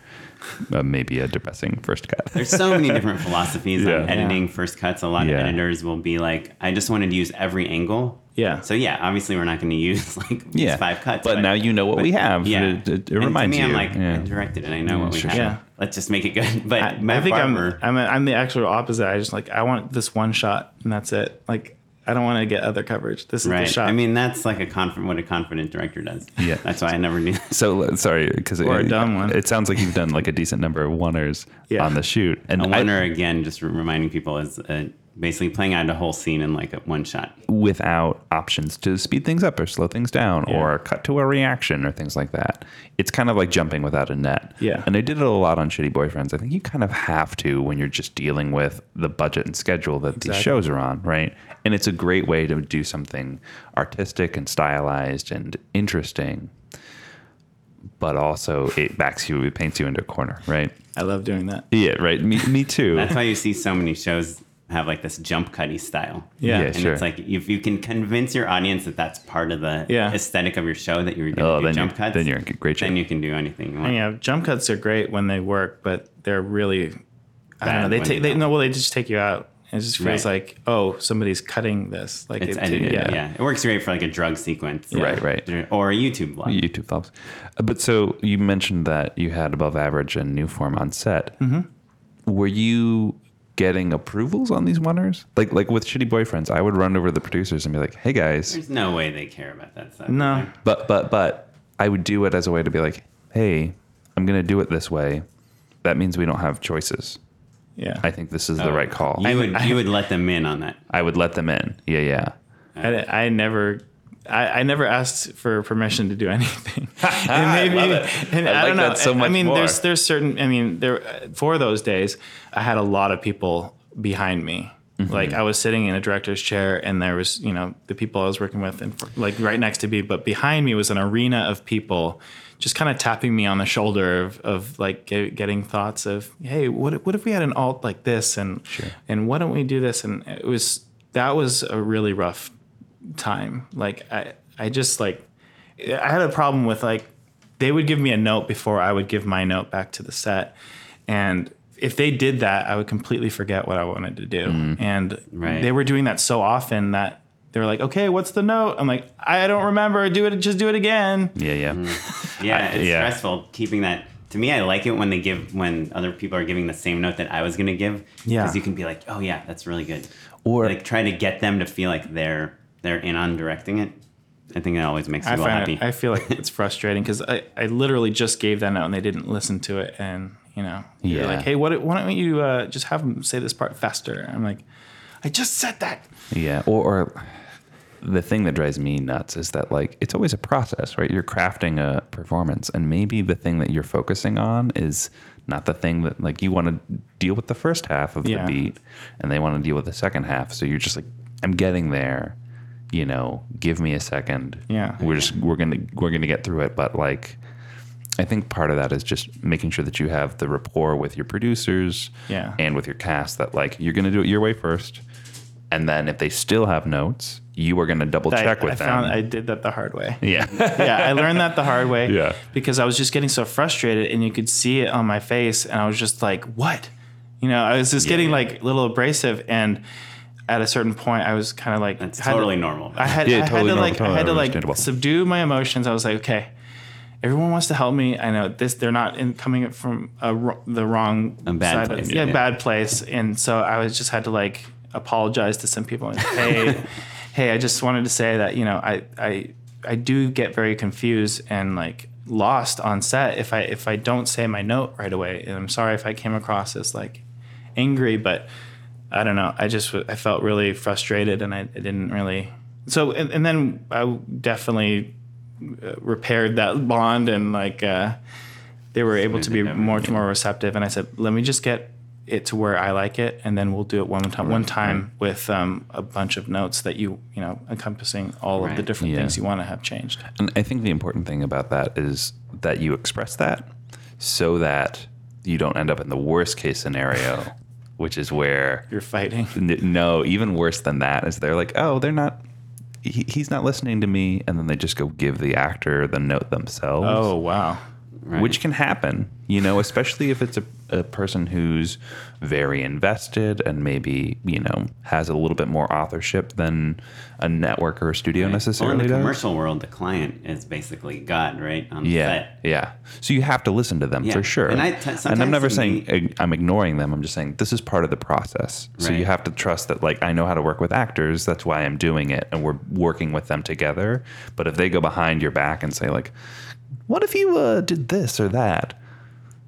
uh, maybe a depressing first cut. There's so many (laughs) different philosophies Yeah. on editing first cuts. A lot Yeah. of editors will be like, I just wanted to use every angle Yeah. So yeah, obviously we're not going to use (laughs) like these Yeah. five cuts. But now you know what we have. Yeah, It- it- it And reminds to me, you. I'm like, Yeah. I directed it. I know Yeah, what we sure, have. Yeah. Let's just make it good. But I, Matt I think Farmer, I'm, I'm I'm the actual opposite. I just like I want this one shot and that's it. Like I don't want to get other coverage. This is right? the shot. I mean, that's like a confident what a confident director does. Yeah. that's why I never knew. (laughs) So uh, sorry, because Or a it, dumb one. it sounds like you've done like a decent number of oneers Yeah. on the shoot, and A I- oneer again, just reminding people is uh, basically playing out a whole scene in like a one shot. without options to speed things up or slow things down Yeah. or cut to a reaction or things like that. It's kind of like jumping without a net. Yeah. And I did it a lot on Shitty Boyfriends. I think you kind of have to when you're just dealing with the budget and schedule that these shows are on, right? And it's a great way to do something artistic and stylized and interesting. But also it backs you, it paints you into a corner, right? I love doing that. Yeah, right. Me, me too. That's why you see so many shows have like this jump cutty style. Yeah. Yeah, and sure. it's like if you can convince your audience that that's part of the Yeah. aesthetic of your show that you're going to Oh, do then jump you're- cuts, then you're in great shape. Then you can do anything you want. And, yeah, jump cuts are great when they work, but they're really I don't know. They take they they no well they just take you out. It just feels Right. like oh somebody's cutting this like It's it, edited. Yeah. yeah. it works great for like a drug sequence, Right, right. or a YouTube vlog. YouTube vlogs. Uh, But so you mentioned that you had above average and Newform on set. Mm-hmm. Were you getting approvals on these oneers? Like like with shitty boyfriends, I would run over to the producers and be like, "Hey guys," There's no way they care about that stuff. No. but but but I would do it as a way to be like, "Hey, I'm gonna do it this way." That means we don't have choices. Yeah. I think this is the Oh, right call. You would you would let them in on that. I would let them in. Yeah, yeah. I, I never I, I never asked for permission to do (laughs) anything. (laughs) and maybe, love it. And I I, like don't know. that so I mean, more. there's there's certain. I mean, there for those days, I had a lot of people behind me. Mm-hmm. Like I was sitting in a director's chair, and there was you know the people I was working with, and like right next to me, but behind me was an arena of people. Just kind of tapping me on the shoulder of, of like get, getting thoughts of, hey, what what if we had an alt like this, and and why don't we do this? And it was that was a really rough time. Like I, I just like, I had a problem with like, they would give me a note before I would give my note back to the set, and if they did that, I would completely forget what I wanted to do. Mm-hmm. And Right. they were doing that so often that they were like, "Okay, what's the note?" I'm like, "I don't remember. Do it. Just do it again." Yeah, yeah. Mm-hmm. (laughs) Yeah, it's yeah. stressful keeping that. To me, I like it when they give when other people are giving the same note that I was going to give. Yeah. because you can be like, oh yeah, that's really good. Or- like try to get them to feel like they're they're in on directing it. I think that always makes I people happy. it, I feel like (laughs) it's frustrating because I, I literally just gave that note and they didn't listen to it and you know Yeah. they're like hey what why don't you uh, just have them say this part faster I'm like I just said that Yeah, or, or the thing that drives me nuts is that like it's always a process, right? You're crafting a performance, and maybe the thing that you're focusing on is not the thing that like you want to deal with the first half of Yeah. the beat, and they want to deal with the second half. So you're just like, I'm getting there. You know, give me a second. Yeah. we're just we're gonna we're gonna get through it, but like. I think part of that is just making sure that you have the rapport with your producers Yeah. and with your cast that like you're going to do it your way first and then if they still have notes you are going to double check I, with I them found I did that the hard way yeah (laughs) yeah I learned that the hard way Yeah. because I was just getting so frustrated and you could see it on my face and I was just like what you know I was just getting like a little abrasive and at a certain point I was kind of like That's had to- totally normal. I had, Yeah, I totally had to normal, like I had to like subdue my emotions. I was like, okay, everyone wants to help me. I know this; they're not in, coming from a, the wrong A bad side place, Of, yeah, yeah. bad place. And so I was just had to like apologize to some people. And, (laughs) hey, hey, I just wanted to say that you know I I I do get very confused and like lost on set if I if I don't say my note right away. And I'm sorry if I came across as like angry, but I don't know. I just I felt really frustrated, and I, I didn't really. So and, and then I definitely uh, repaired that bond, and like uh, they were able to be it more receptive. And I said, let me just get it to where I like it, and then we'll do it one time, one time with um, a bunch of notes that you you know encompassing all of the different Yeah. things you want to have changed. and i think the important thing about that is that you express that so that you don't end up in the worst case scenario which is where You're fighting. N- no even worse than that is they're like oh they're not he, he's not listening to me and then they just go give the actor the note themselves Oh wow. Which can happen, you know, especially if it's a, a person who's very invested and maybe, you know, has a little bit more authorship than a network or a studio Well, necessarily in the does. commercial world, the client is basically God, right? On the Yeah, set. yeah. So you have to listen to them Yeah. for sure. And I t- and I'm never saying me- I'm ignoring them. I'm just saying this is part of the process. So you have to trust that, like, I know how to work with actors. That's why I'm doing it, and we're working with them together. But if they go behind your back and say, like, "What if you uh, did this or that?"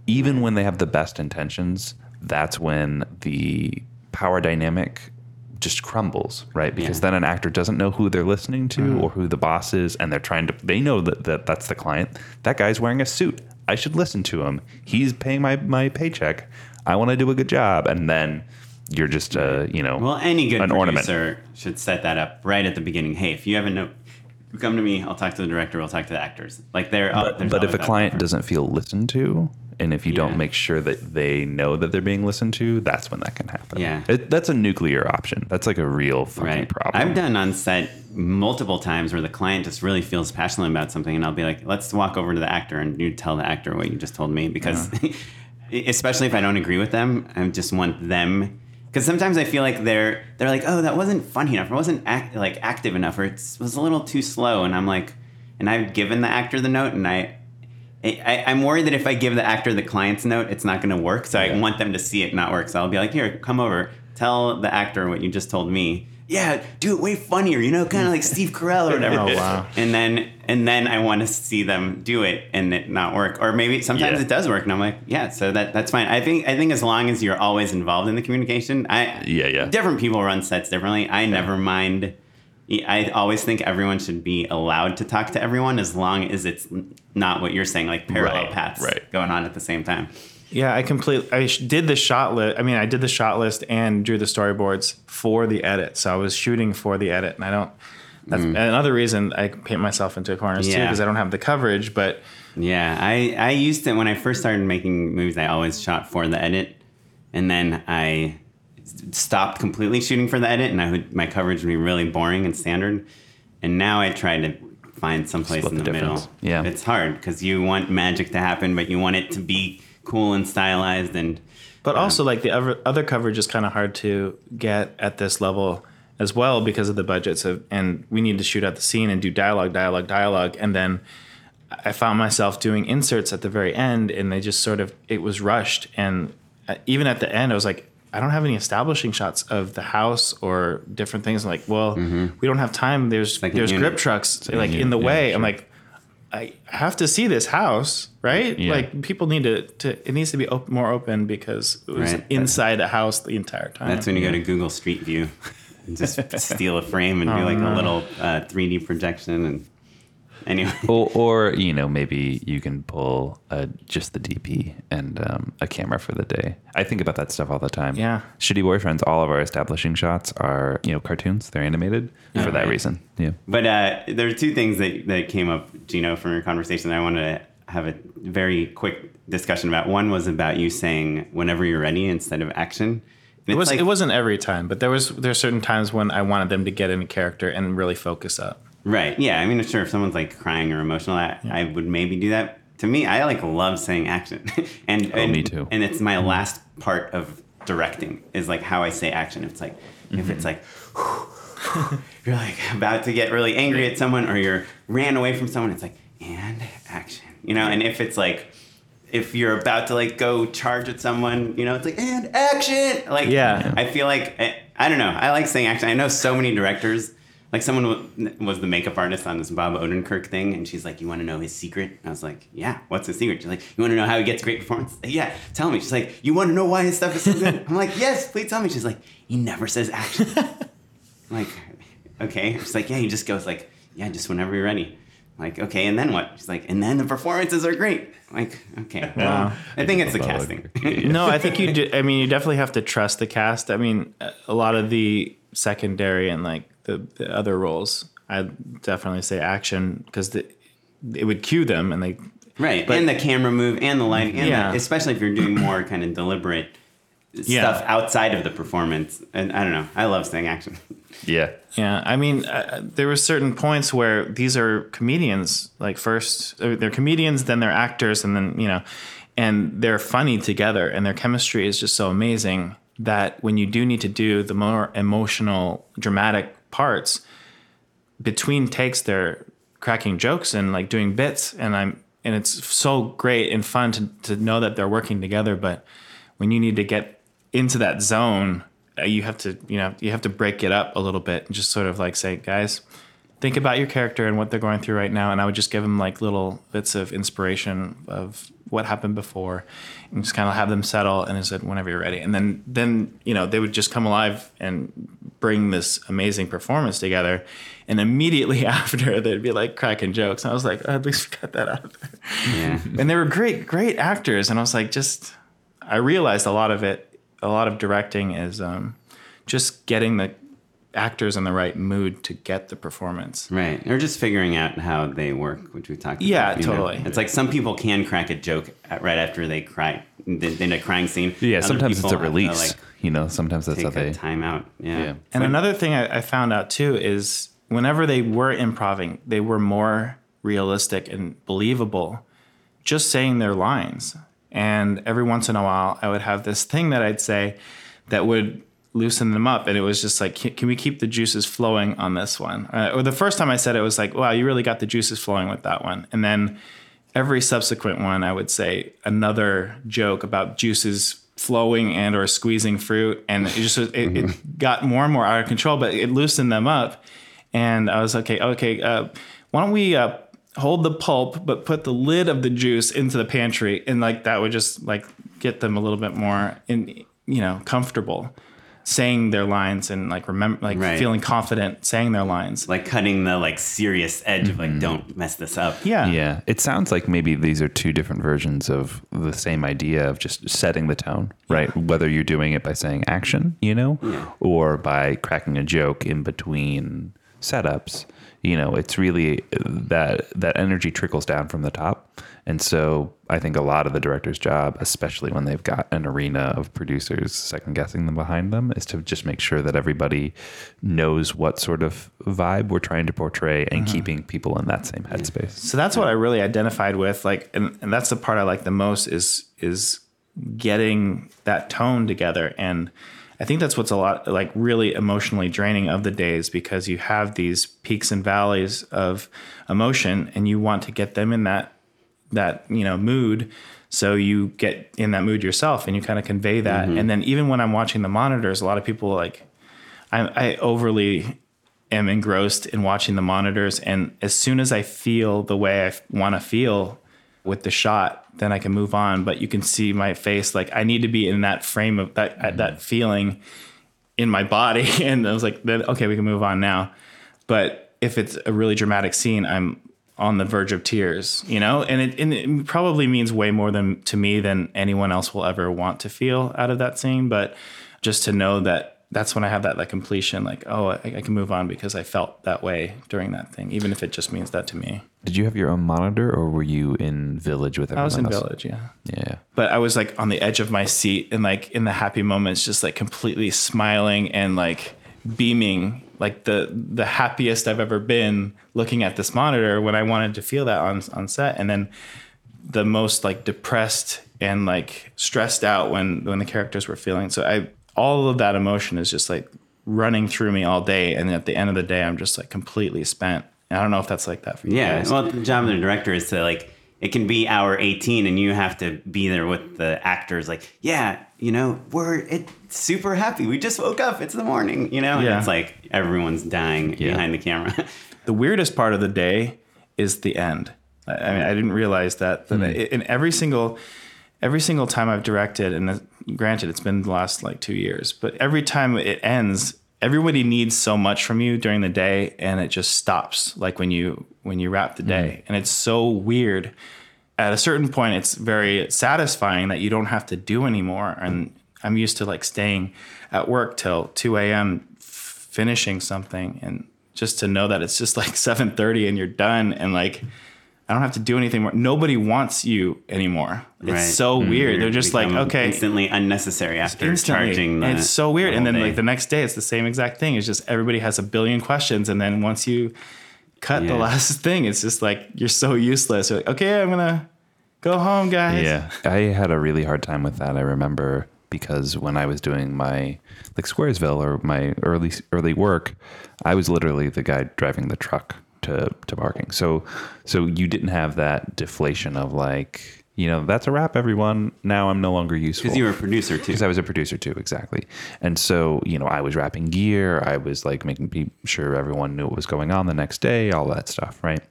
Even when they have the best intentions, that's when the power dynamic just crumbles, right? Because Yeah. then an actor doesn't know who they're listening to or who the boss is, and they're trying to. They know that, that that's the client. That guy's wearing a suit. I should listen to him. He's paying my my paycheck. I want to do a good job, and then you're just uh, you know Well, any good an ornament. producer should set that up right at the beginning. Hey, if you haven't you come to me. I'll talk to the director. I'll talk to the actors. Like there, uh, But, there's but if a client buffer. doesn't feel listened to, and if you Yeah. don't make sure that they know that they're being listened to, that's when that can happen. Yeah. it, that's a nuclear option. That's like a real fucking right, problem. I've done on set multiple times where the client just really feels passionate about something, and I'll be like, "Let's walk over to the actor and you tell the actor what you just told me," because uh-huh. (laughs) especially if I don't agree with them, I just want them. Because sometimes I feel like they're they're like, oh, that wasn't funny enough, or wasn't act, like active enough, or it was a little too slow, and I'm like, and I've given the actor the note, and I, I I'm worried that if I give the actor the client's note, it's not going to work. So I want them to see it not work. So I'll be like, here, come over, tell the actor what you just told me. Yeah, do it way funnier, you know, kind of like Steve Carell or whatever. (laughs) Oh, wow. And then and then I want to see them do it and it not work, or maybe sometimes Yeah. it does work, and I'm like, yeah, so that that's fine. I think I think as long as you're always involved in the communication, I Yeah, yeah. Different people run sets differently. I never mind. I always think everyone should be allowed to talk to everyone as long as it's not what you're saying, like parallel Right, paths right. going on at the same time. Yeah, I completely. I did the shot list. I mean, I did the shot list and drew the storyboards for the edit. So I was shooting for the edit, and I don't. That's another reason I paint myself into a corners too, Mm. Because I don't have the coverage. But Yeah, I I used to when I first started making movies, I always shot for the edit, and then I stopped completely shooting for the edit, and I would my coverage would be really boring and standard. And now I try to find someplace Split in the, the middle. Yeah. it's hard because you want magic to happen, but you want it to be cool and stylized and. but also like the other other coverage is kind of hard to get at this level as well because of the budgets of, and we need to shoot out the scene and do dialogue, dialogue, dialogue, and then I found myself doing inserts at the very end, and they just sort of it was rushed, and uh, even at the end, I was like, I don't have any establishing shots of the house or different things. I'm like, well, we don't have time. There's like there's grip trucks like in the yeah, way. I'm like, I have to see this house, right? Yeah. Like people need to, to it needs to be op- more open because it was Right. inside a house the entire time. That's when you go to Google Street View (laughs) and just (laughs) steal a frame and do like a little uh, 3D projection. And (laughs) anyway, or, or you know maybe you can pull uh, just the DP and um, a camera for the day. I think about that stuff all the time. Yeah. shitty boyfriends. All of our establishing shots are you know cartoons. They're animated for that right. reason. Yeah. but uh, there are two things that, that came up, Gino, from your conversation that I wanted to have a very quick discussion about. One was about you saying whenever you're ready instead of action. And It was like- it wasn't every time, but there was there are certain times when I wanted them to get into character and really focus up. Right. Yeah. I mean, sure. If someone's like crying or emotional, I, I would maybe do that. To me, I like love saying action, (laughs) and, oh, and me too. And it's my last part of directing is like how I say action. If it's like if it's mm-hmm. like (sighs) you're like about to get really angry at someone or you're ran away from someone, it's like and action. You know. And if it's like if you're about to like go charge at someone, you know, it's like and action. Like Yeah. I feel like I, I don't know. I like saying action. I know so many directors. Like someone w- was the makeup artist on this Bob Odenkirk thing, and she's like, "You want to know his secret?" And I was like, "Yeah, what's his secret?" She's like, "You want to know how he gets great performance?" Yeah, tell me. She's like, "You want to know why his stuff is so good?" (laughs) I'm like, "Yes, please tell me." She's like, "He never says action." (laughs) I'm like, okay. She's like, "Yeah, he just goes like, yeah, just whenever you're ready." I'm like, okay, and then what? She's like, and then the performances are great. I'm like, okay, well, Wow. I think it's the casting. (laughs) No, I think you. Do, I mean, you definitely have to trust the cast. I mean, a lot of the secondary and like the, the other roles, I'd definitely say action because it would cue them and they. Right, But- and the camera move and the lighting, and Yeah. the, especially if you're doing more kind of deliberate Yeah. stuff outside of the performance. And I don't know. I love saying action. Yeah. Yeah, I mean, uh, there were certain points where these are comedians. Like first, uh, they're comedians, then they're actors, and then you know, and they're funny together, and their chemistry is just so amazing that when you do need to do the more emotional, dramatic parts, between takes, they're cracking jokes and like doing bits, and I'm and it's so great and fun to to know that they're working together. But when you need to get into that zone, Uh, you have to you know you have to break it up a little bit and just sort of like say, guys, think about your character and what they're going through right now, and I would just give them like little bits of inspiration of what happened before, and just kind of have them settle. And I said, whenever you're ready, and then then you know they would just come alive and bring this amazing performance together. And immediately (laughs) after, they'd be like cracking jokes. And I was like, oh, at least we got that out of there Yeah. and they were great, great actors. And I was like, just, I realized a lot of it, a lot of directing is um, just getting the actors in the right mood to get the performance. Right. Or just figuring out how they work, which we talked Yeah, about. you know. totally. It's like some people can crack a joke at, right after they cry in, in a crying scene. Yeah. Other sometimes it's a have to, release. like, you know, sometimes that's how take a they. time out. Yeah. Yeah. And another thing I, I found out too is whenever they were improving, they were more realistic and believable, just saying their lines. And every once in a while, I would have this thing that I'd say that would loosen them up. And it was just like, can, we keep the juices flowing on this one? Uh, or the first time I said it, it was like, wow, you really got the juices flowing with that one. And then every subsequent one, I would say another joke about juices flowing and or squeezing fruit, and it just it, it got more and more out of control. But it loosened them up, and I was okay. Okay, uh, why don't we uh, hold the pulp, but put the lid of the juice into the pantry, and like that would just like get them a little bit more in you know comfortable saying their lines and like remember like Right. feeling confident saying their lines. Like cutting the like serious edge of like, mm-hmm. don't mess this up. Yeah. Yeah, it sounds like maybe these are two different versions of the same idea of just setting the tone, right? Whether you're doing it by saying action, you know, or by cracking a joke in between setups. You know, it's really that that energy trickles down from the top. And so I think a lot of the director's job, especially when they've got an arena of producers second guessing them behind them, is to just make sure that everybody knows what sort of vibe we're trying to portray and mm-hmm. keeping people in that same headspace. So that's what I really identified with. Like, and, and that's the part I like the most is is getting that tone together. And I think that's what's a lot like really emotionally draining of the days because you have these peaks and valleys of emotion, and you want to get them in that that you know mood. So you get in that mood yourself, and you kind of convey that. Mm-hmm. And then even when I'm watching the monitors, a lot of people like I, I overly am engrossed in watching the monitors and as soon as i feel the way i want to feel with the shot then i can move on. But you can see my face like i need to be in that frame of that that mm-hmm. feeling in my body. (laughs) And i was like then okay we can move on now. But if it's a really dramatic scene i'm on the verge of tears you know? And it, and it probably means way more than to me than anyone else will ever want to feel out of that scene. But just to know that that's when I have that like completion, like oh, I, I can move on because I felt that way during that thing, even if it just means that to me. Did you have your own monitor or were you in Village with everyone I was in else? Village, yeah, Yeah. but I was like on the edge of my seat and like in the happy moments, just like completely smiling and like beaming, like the the happiest I've ever been looking at this monitor when I wanted to feel that on on set, and then the most like depressed and like stressed out when when the characters were feeling. So I all of that emotion is just like running through me all day, and at the end of the day, I'm just like completely spent. And I don't know if that's like that for you Yeah. guys. Well, the job of the director is to like, it can be hour 18 and you have to be there with the actors like, yeah, you know, we're it, super happy. We just woke up. It's the morning, you know? And Yeah. it's like everyone's dying Yeah. behind the camera. (laughs) the weirdest part of the day is the end. I, I mean, I didn't realize that. That hmm. I- in every single, every single time I've directed, and granted, it's been the last like two years, but every time it ends, everybody needs so much from you during the day, and it just stops. Like when you when you wrap the mm-hmm. day, and it's so weird. At a certain point, it's very satisfying that you don't have to do anymore. And I'm used to like staying at work till 2 a.m. f- finishing something and just to know that it's just like (laughs) 7:30 and you're done and like I don't have to do anything more. Nobody wants you anymore. It's Right. so mm-hmm. weird. They're just like, okay, instantly unnecessary after instantly. charging. The, And it's so weird. the And then day. like the next day, it's the same exact thing. It's just everybody has a billion questions, and then once you cut the last (laughs) thing, it's just like you're so useless. You're like, okay, I'm gonna go home, guys. Yeah, I had a really hard time with that. I remember because when I was doing my like Squaresville or my early early work, I was literally the guy driving the truck to to parking. So so you didn't have that deflation of like you know that's a wrap, everyone. Now I'm no longer useful because you were a producer too. because I was a producer too, exactly. And so, you know, I was wrapping gear. I was like making sure everyone knew what was going on the next day, all that stuff, right?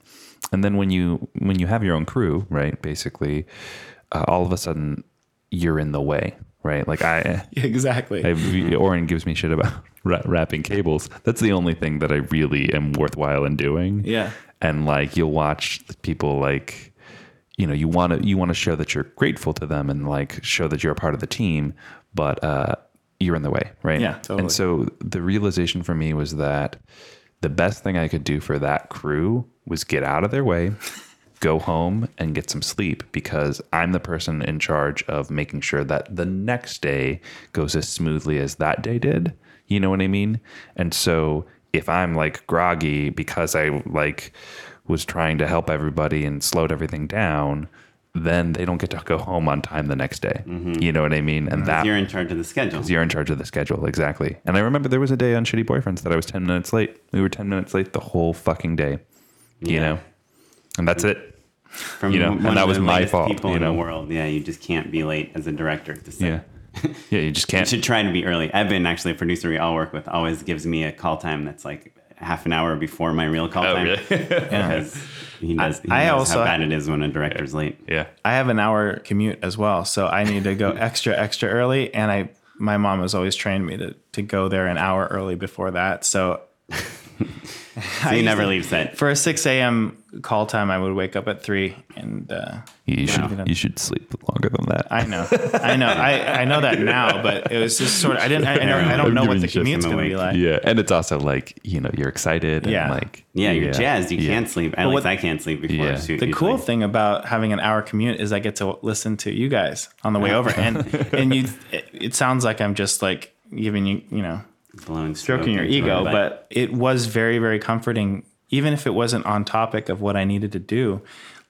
And then when you when you have your own crew, right? Basically, uh, all of a sudden you're in the way, right? Like I, (laughs) exactly. I Oren gives me shit about (laughs) wra- wrapping cables. That's the only thing that I really am worthwhile in doing. Yeah. And like you'll watch people like you know, you want to you want to show that you're grateful to them and like show that you're a part of the team, but uh you're in the way, right? Yeah, totally. And so the realization for me was that the best thing I could do for that crew was get out of their way, go home and get some sleep because I'm the person in charge of making sure that the next day goes as smoothly as that day did. You know what I mean? And so if I'm like groggy because I like was trying to help everybody and slowed everything down, then they don't get to go home on time the next day. Mm-hmm. You know what I mean? And that you're in charge of the schedule. you're in charge of the schedule, exactly. And I remember there was a day on Shitty Boyfriends that I was 10 minutes late. We were 10 minutes late the whole fucking day, you Yeah. know? And that's it. From you know, one and that was my fault, People you in know? the world, yeah, you just can't be late as a director. Yeah. (laughs) Yeah, you just can't. should try to be early. Evan, actually, a producer we all work with, always gives me a call time that's like half an hour before my real call oh, time. Really? (laughs) because he knows, he I knows also- how bad it is when a director's late. yeah. I have an hour commute as well, so I need to go extra extra early. And I, my mom has always trained me to to go there an hour early before that. So (laughs) (laughs) So you never leaves set. for a six a.m. call time, I would wake up at three, and uh, You should you should sleep longer than that. I know, I know, I, I know that now, but it was just sort of I didn't I, I don't, I don't know what the commute's him going to be like. yeah, and it's also like, you know, you're excited Yeah. and like Yeah, you're jazzed. You yeah. can't sleep. At least I can't sleep before Yeah. The cool usually. thing about having an hour commute is I get to listen to you guys on the way over, and (laughs) and you. It, it sounds like I'm just like giving you, you know, Blowing stroking your ego, but it was very, very comforting, even if it wasn't on topic of what I needed to do.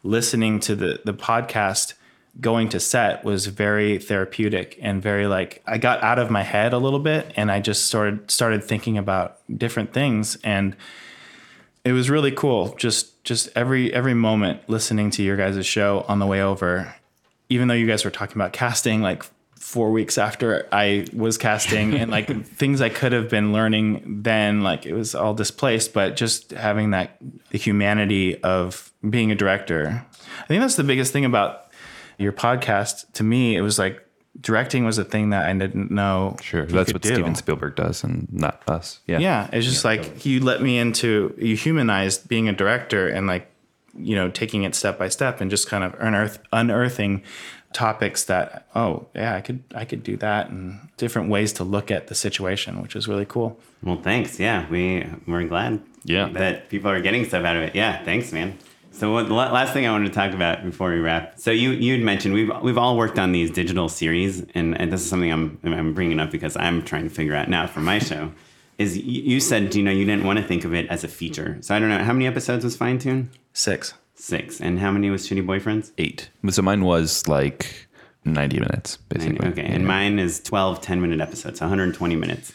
Listening to the the podcast going to set was very therapeutic and very like I got out of my head a little bit and I just started started thinking about different things and it was really cool just just every every moment listening to your guys' show on the way over even though you guys were talking about casting like four weeks after I was casting and like (laughs) things I could have been learning then, like it was all displaced, but just having that the humanity of being a director. I think that's the biggest thing about your podcast to me. It was like directing was a thing that I didn't know. Sure. That's what do. Steven Spielberg does and not us. Yeah. Yeah, it's just like you let me into you humanized being a director and like you know taking it step by step and just kind of unearth unearthing topics that oh yeah I could I could do that and different ways to look at the situation, which is really cool. Well, thanks. Yeah, we we're glad. Yeah. that people are getting stuff out of it. Yeah, thanks, man. So what, the last thing I wanted to talk about before we wrap. So you you'd mentioned we've we've all worked on these digital series, and, and this is something I'm I'm bringing up because I'm trying to figure out now for my show. (laughs) Is you, you said you know you didn't want to think of it as a feature. So I don't know how many episodes was Fine Tune. Six. Six, and how many was Shitty Boyfriends? Eight. So mine was like 90 minutes, basically. Okay, and mine is 12 10 minute episodes, 120 minutes.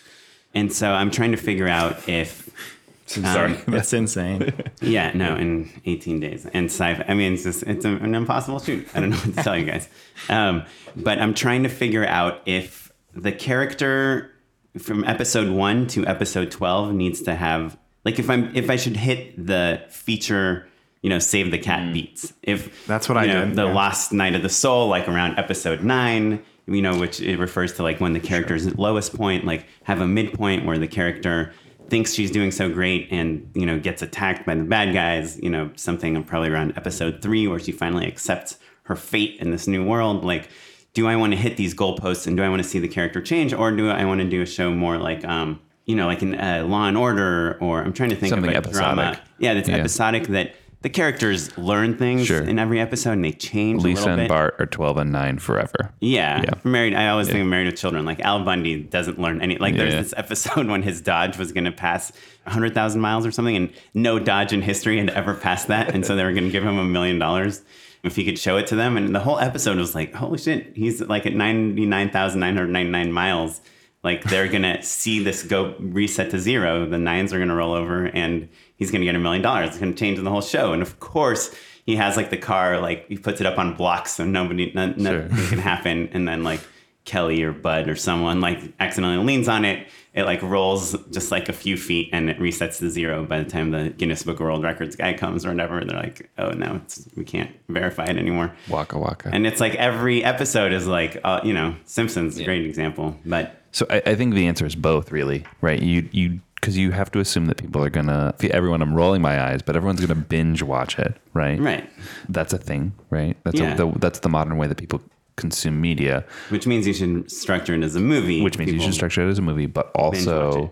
And so I'm trying to figure out if (laughs) Sorry, that's insane. (laughs) Yeah, no, in 18 days. And sci I mean, it's just, it's an impossible shoot. I don't know what to tell you guys. Um, but I'm trying to figure out if the character from episode one to episode 12 needs to have, like, if I'm, if I should hit the feature, you know, save the cat beats. If That's what I you know, did, The yeah. last night of the soul, like around episode nine, you know, which it refers to like when the character's lowest point, like have a midpoint where the character thinks she's doing so great and you know gets attacked by the bad guys you know something probably around episode three where she finally accepts her fate in this new world like do i want to hit these goalposts and do i want to see the character change or do i want to do a show more like um you know like in uh, law and order or i'm trying to think Something of a drama yeah that's Yeah. episodic that the characters learn things Sure. in every episode and they change a Lisa little and bit. Bart are 12 and 9 forever. Yeah. Yeah. Married I always think of married with children. Like Al Bundy doesn't learn any like there's this episode (laughs) when his Dodge was gonna pass hundred thousand miles or something and no Dodge in history had ever passed that. And so they were gonna give him a million dollars if he could show it to them. And the whole episode was like, holy shit, he's like at ninety nine thousand nine hundred ninety nine miles. Like they're gonna see this go reset to zero. The nines are gonna roll over, and he's gonna get a million dollars. It's gonna change the whole show. And of course, he has like the car, like he puts it up on blocks so nobody, no, Sure. nothing can happen. And then like Kelly or Bud or someone like accidentally leans on it. It like rolls just like a few feet, and it resets to zero. By the time the Guinness Book of World Records guy comes or whatever, they're like, oh no, it's, we can't verify it anymore. Waka waka. And it's like every episode is like, uh, you know, Simpsons, a great example. But So I, I think the answer is both, really, right? You you because you have to assume that people are gonna. Everyone, I'm rolling my eyes, but everyone's gonna binge watch it, right? Right. That's a thing, right? That's Yeah. a, the, that's the modern way that people consume media, which means you should structure it as a movie. which means you should structure it as a movie, but also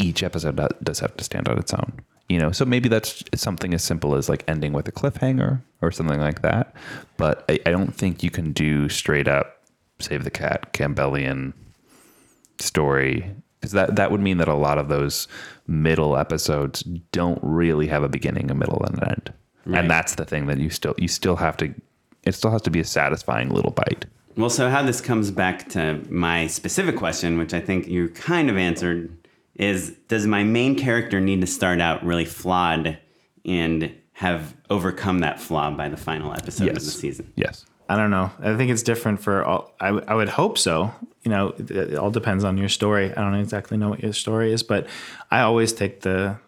each episode does have to stand on its own. You know, so maybe that's something as simple as like ending with a cliffhanger or something like that. But I, I don't think you can do straight up save the cat Campbellian story because that that would mean that a lot of those middle episodes don't really have a beginning, a middle, and an end. Right. And that's the thing that you still you still have to. It still has to be a satisfying little bite. Well, so how this comes back to my specific question, which I think you kind of answered, is does my main character need to start out really flawed and have overcome that flaw by the final episode of the season? Yes. I don't know. I think it's different for all. I, I would hope so. You know, it, it all depends on your story. I don't exactly know what your story is, but I always take the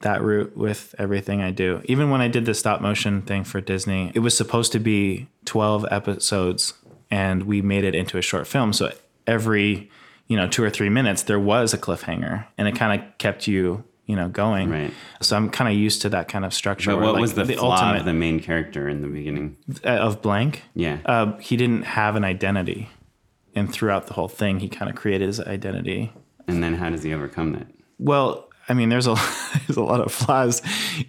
that route with everything I do. Even when I did the stop motion thing for Disney, it was supposed to be 12 episodes and we made it into a short film. So every, you know, 2 or 3 minutes there was a cliffhanger and it kind of kept you, you know, going. Right. So I'm kind of used to that kind of structure. But what like, was the, flaw of the main character in the beginning? uh, of blank? Yeah. uh, he didn't have an identity, and throughout the whole thing, he kind of created his identity. and then how does he overcome that? Well, I mean, there's a (laughs) there's a lot of flaws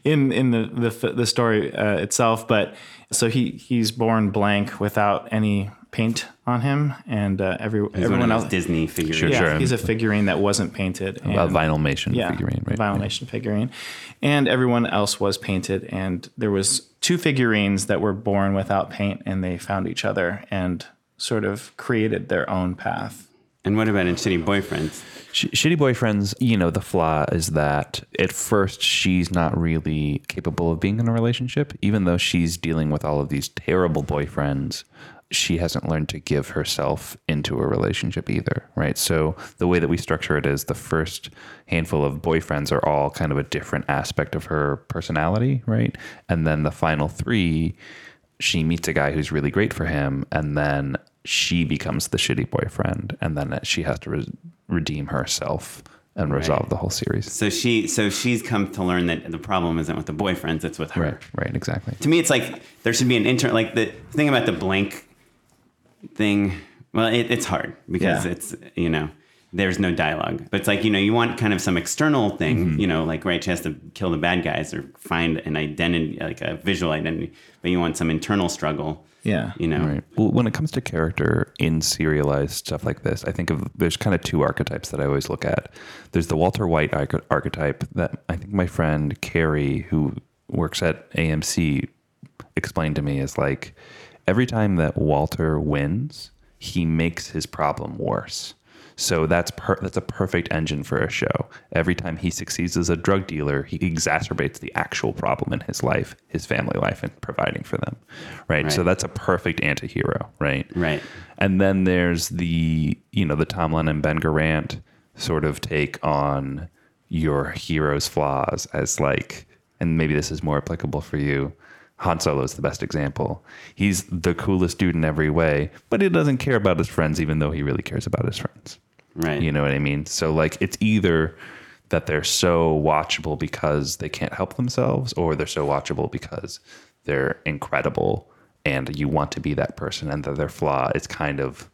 in in the the, the story uh, itself, but so he he's born blank without any paint on him, and uh, every He's everyone else. Disney figures. Sure, yeah, sure. he's a figurine that wasn't painted. A and- Vinylmation yeah, figurine, right? Vinylmation figurine, and everyone else was painted. And there was two figurines that were born without paint, and they found each other and sort of created their own path. And what about in Shitty Boyfriends? Sh- Shitty Boyfriends, you know, the flaw is that at first she's not really capable of being in a relationship, even though she's dealing with all of these terrible boyfriends. She hasn't learned to give herself into a relationship either, right? So the way that we structure it is the first handful of boyfriends are all kind of a different aspect of her personality, right? And then the final three, she meets a guy who's really great for him, and then she becomes the shitty boyfriend, and then she has to re- redeem herself and resolve the whole series. So she, so she's come to learn that the problem isn't with the boyfriends; it's with her. Right, right, exactly. to me, it's like there should be an intern. Like the thing about the blank thing. Well, it, it's hard because Yeah. it's you know there's no dialogue. But it's like you know you want kind of some external thing. Mm-hmm. You know, like right, she has to kill the bad guys or find an identity, like a visual identity. But you want some internal struggle. Yeah. You know. Right. Well, when it comes to character in serialized stuff like this, I think of there's kind of two archetypes that I always look at. There's the Walter White arch- archetype that I think my friend Carrie, who works at AMC, explained to me is like every time that Walter wins, he makes his problem worse. So that's per- that's a perfect engine for a show. Every time he succeeds as a drug dealer, he exacerbates the actual problem in his life, his family life, and providing for them. Right. So that's a perfect anti-hero, right? Right. And then there's the you know the Tom Lennon Ben Garant sort of take on your hero's flaws as like, and maybe this is more applicable for you. Han Solo is the best example. He's the coolest dude in every way, but he doesn't care about his friends, even though he really cares about his friends. Right. You know what I mean? So like, it's either that they're so watchable because they can't help themselves, or they're so watchable because they're incredible and you want to be that person, and that their flaw is kind of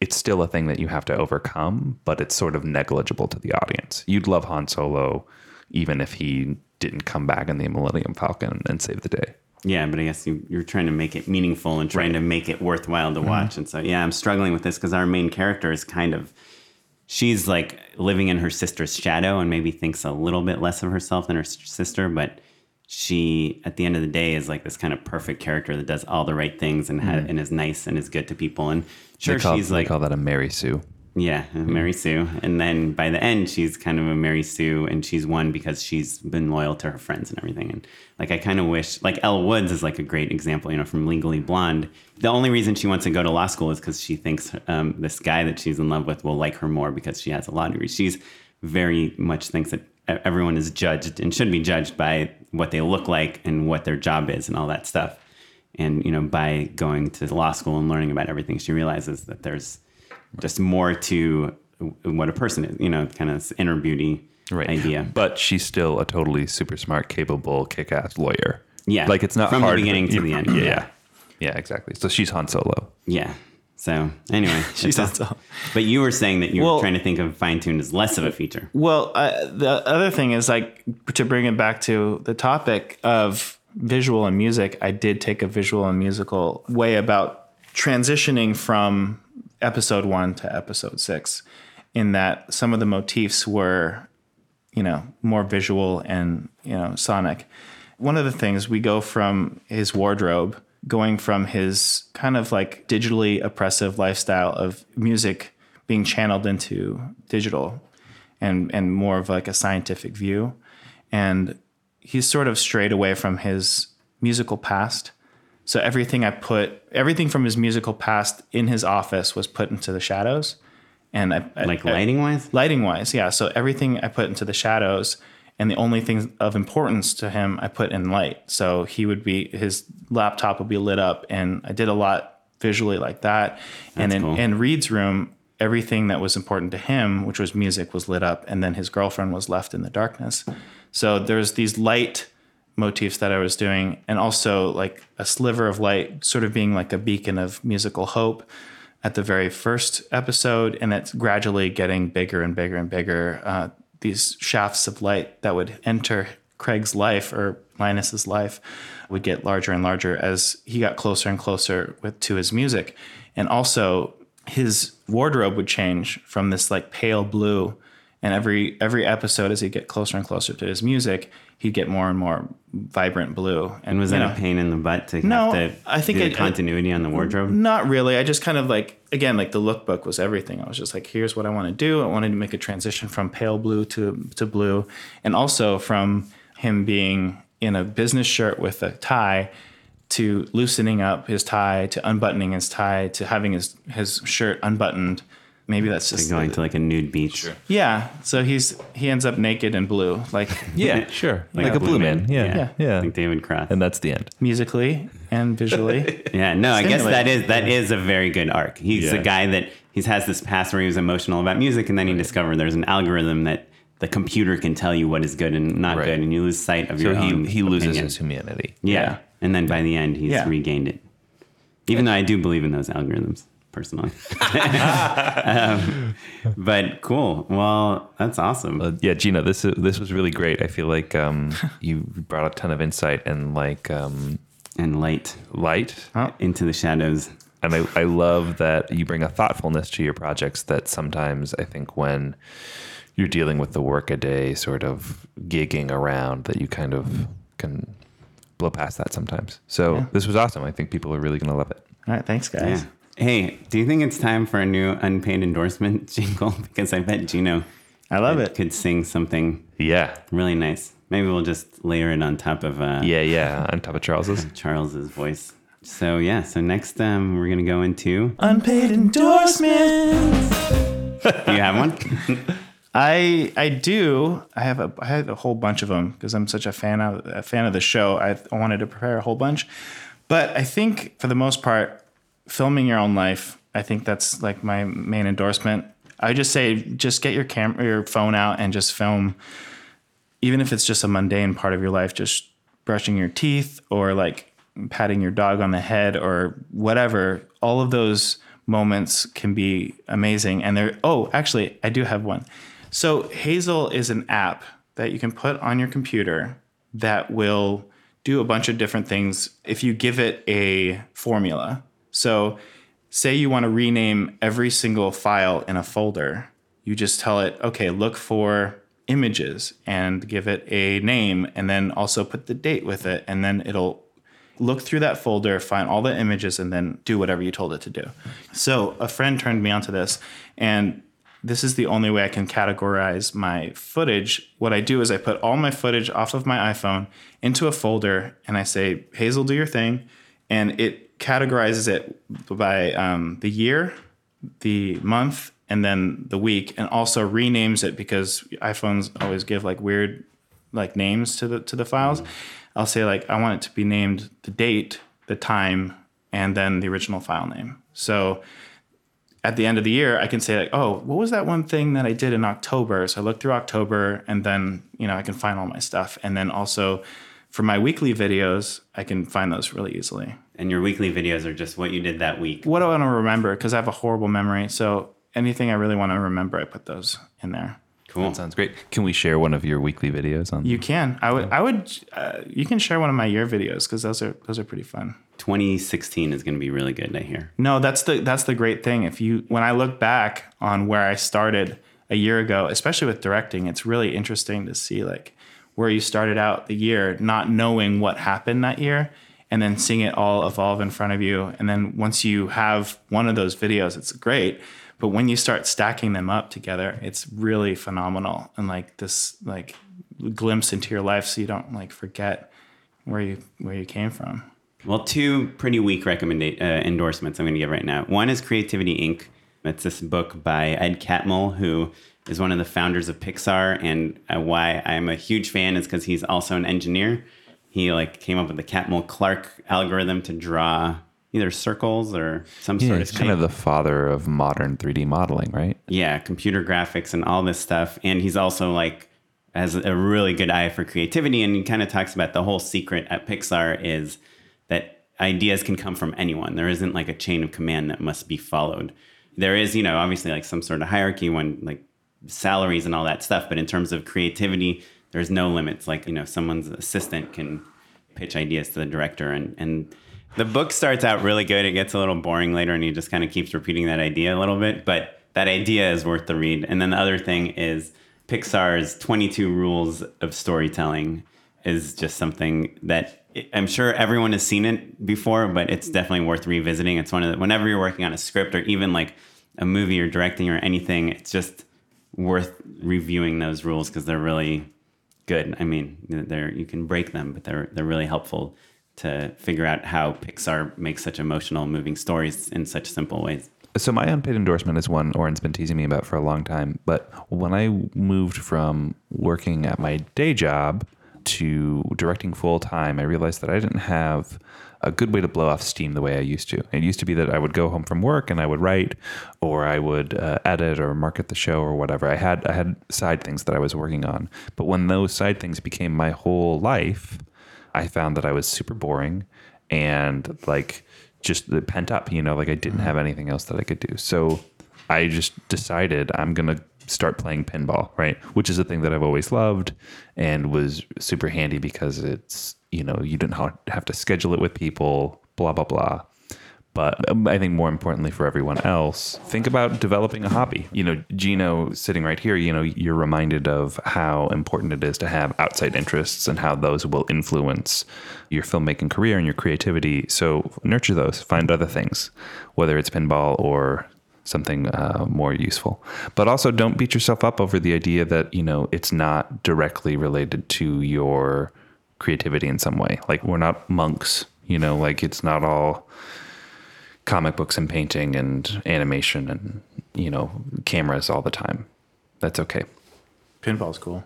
it's still a thing that you have to overcome, but it's sort of negligible to the audience. You'd love Han Solo even if he didn't come back in the Millennium Falcon and save the day. Yeah, but I guess you, you're trying to make it meaningful and trying to make it worthwhile to watch. Mm-hmm. And so, yeah, I'm struggling with this because our main character is kind of, she's like living in her sister's shadow and maybe thinks a little bit less of herself than her sister. But she, at the end of the day, is like this kind of perfect character that does all the right things and, ha- mm-hmm. and is nice and is good to people. And sure, call, she's they like, call that a Mary Sue. Yeah, Mary Sue. And then by the end, she's kind of a Mary Sue, and she's won because she's been loyal to her friends and everything. And like, I kind of wish, like, Elle Woods is like a great example, you know, from Legally Blonde. The only reason she wants to go to law school is because she thinks um, this guy that she's in love with will like her more because she has a law degree. She's very much thinks that everyone is judged and should be judged by what they look like and what their job is and all that stuff. And, you know, by going to law school and learning about everything, she realizes that there's just more to what a person is, you know, kind of inner beauty right. idea. But she's still a totally super smart, capable, kick ass lawyer. Yeah, Like it's not from the beginning to the end. Yeah. Yeah. yeah. exactly. So she's Han Solo. Yeah. So anyway, (laughs) She's it's also- But you were saying that you were trying to think of fine tuned as less of a feature. Well, uh, the other thing is like to bring it back to the topic of visual and music. I did take a visual and musical way about transitioning from episode one to episode six, in that some of the motifs were, you know, more visual and you know sonic. One of the things we go from his wardrobe, going from his kind of like digitally oppressive lifestyle of music being channeled into digital and and more of like a scientific view and he's sort of strayed away from his musical past so everything i put everything from his musical past in his office was put into the shadows. And I, Like I- lighting wise? lighting wise yeah. So everything i put into the shadows and the only things of importance to him i put in light. So he would be his laptop would be lit up and i did a lot visually like that. And in, cool. in reed's room everything that was important to him which was music was lit up and then his girlfriend was left in the darkness. So there's these light motifs that i was doing and also like a sliver of light sort of being like a beacon of musical hope at the very first episode, and it's gradually getting bigger and bigger and bigger. Uh, these shafts of light that would enter Craig's life or Linus's life would get larger and larger as he got closer and closer with to his music, and also his wardrobe would change from this like pale blue. And every every episode, as he'd get closer and closer to his music, he'd get more and more vibrant blue. And was that know, a pain in the butt to No, have to I think do the it- continuity on the wardrobe? not really. I just kind of like again like the lookbook was everything. I was just like, here's what I want to do. I wanted to make a transition from pale blue to to blue, and also from him being in a business shirt with a tie to loosening up his tie to unbuttoning his tie to having his his shirt unbuttoned. Maybe that's just Going to like a nude beach. yeah. So he's he ends up naked and blue, like (laughs) Yeah, sure. Like, Like a blue man. Yeah. Yeah. Yeah. Like David Cross. And that's the end. musically and visually. (laughs) Yeah, no, I guess that Stimulating. is that is a very good arc. He's a guy that he has this past where he was emotional about music, and then he discovered there's an algorithm that the computer can tell you what is good and not Right. good, and you lose sight of So your he, own he loses opinion. his humanity. yeah. Yeah. and then by the end he's Yeah. regained it. Even though I do believe in those algorithms personally, (laughs) um, but cool. Well, that's awesome. Uh, yeah, Gino, this is, this was really great. I feel like um, you brought a ton of insight and like um, and light light. into the shadows. And I, I love that you bring a thoughtfulness to your projects that sometimes I think when you're dealing with the workaday sort of gigging around that you kind of can blow past that sometimes. So this was awesome. I think people are really going to love it. All right, thanks guys. Yeah. Hey, do you think it's time for a new unpaid endorsement (laughs) jingle? Because I bet Gino I love could, it. could sing something Yeah. really nice. Maybe we'll just layer it on top of uh, Yeah, yeah. On top of Charles's. (laughs) Charles's voice. So yeah, so next um, we're gonna go into. Unpaid endorsements. Do you have one? (laughs) I I do. I have a I had a whole bunch of them because I'm such a fan of a fan of the show. I, I wanted to prepare a whole bunch, but I think for the most part, filming your own life. I think that's like my main endorsement. I just say just get your camera, your phone out, and just film. Even if it's just a mundane part of your life, just brushing your teeth or like patting your dog on the head or whatever. All of those moments can be amazing. And they're oh, actually, I do have one. So Hazel is an app that you can put on your computer that will do a bunch of different things if you give it a formula. So, say you want to rename every single file in a folder, you just tell it, okay, look for images and give it a name and then also put the date with it and then it'll look through that folder find all the images and then do whatever you told it to do. So a friend turned me onto this and this is the only way i can categorize my footage. What i do is i put all my footage off of my iphone into a folder and i say hazel do your thing and it categorizes it by um, the year the month and then the week and also renames it because iPhones always give like weird like names to the to the files. I'll say like I want it to be named the date, the time, and then the original file name. So at the end of the year, I can say like, oh, what was that one thing that I did in October? So I look through October and then, you know, I can find all my stuff. And then also for my weekly videos, I can find those really easily. And your weekly videos are just what you did that week. What I want to remember? Because I have a horrible memory. So anything I really want to remember, I put those in there. Cool. That sounds great. Can we share one of your weekly videos on? You can. I would. I would. Uh, you can share one of my year videos because those are those are pretty fun. 2016 is going to be really good, I hear. No, that's the that's the great thing. If you when I look back on where I started a year ago, especially with directing, it's really interesting to see like where you started out the year, not knowing what happened that year, and then seeing it all evolve in front of you. And then once you have one of those videos, it's great. But when you start stacking them up together, it's really phenomenal and like this like glimpse into your life, so you don't like forget where you where you came from. Well, two pretty weak recommend uh, endorsements I'm going to give right now. One is Creativity Inc. It's this book by Ed Catmull, who is one of the founders of Pixar, and uh, why I'm a huge fan is because he's also an engineer. He like came up with the Catmull Clark algorithm to draw either circles or some yeah, sort of he's kind of the father of modern 3D modeling, right? yeah, computer graphics and all this stuff. And he's also like has a really good eye for creativity. And he kind of talks about the whole secret at Pixar is that ideas can come from anyone. There isn't like a chain of command that must be followed. There is, you know, obviously like some sort of hierarchy when like salaries and all that stuff. But in terms of creativity, there's no limits. Like, you know, someone's assistant can pitch ideas to the director and, and the book starts out really good. It gets a little boring later, and he just kind of keeps repeating that idea a little bit. But that idea is worth the read. And then the other thing is Pixar's 22 Rules of Storytelling is just something that I'm sure everyone has seen it before, but it's definitely worth revisiting. It's one of the, whenever you're working on a script or even like a movie or directing or anything, it's just worth reviewing those rules because they're really good. I mean, they're you can break them, but they're they're really helpful to figure out how Pixar makes such emotional, moving stories in such simple ways. So my unpaid endorsement is one Oren's been teasing me about for a long time. But when I moved from working at my day job to directing full time, I realized that I didn't have a good way to blow off steam the way I used to. It used to be that I would go home from work and I would write, or I would uh, edit or market the show or whatever. I had I had side things that I was working on. But when those side things became my whole life, I found that I was super boring and like just pent up, you know, like I didn't have anything else that I could do. So I just decided I'm going to start playing pinball, right? Which is a thing that I've always loved and was super handy because it's, you know, you didn't have to schedule it with people, blah, blah, blah. But um, I think more importantly for everyone else, think about developing a hobby. You know, Gino sitting right here, you know, you're reminded of how important it is to have outside interests and how those will influence your filmmaking career and your creativity. So nurture those, find other things, whether it's pinball or something uh, more useful. But also don't beat yourself up over the idea that, you know, it's not directly related to your creativity in some way. Like we're not monks, you know, like it's not all comic books and painting and animation and you know cameras all the time. That's okay. Pinball's cool.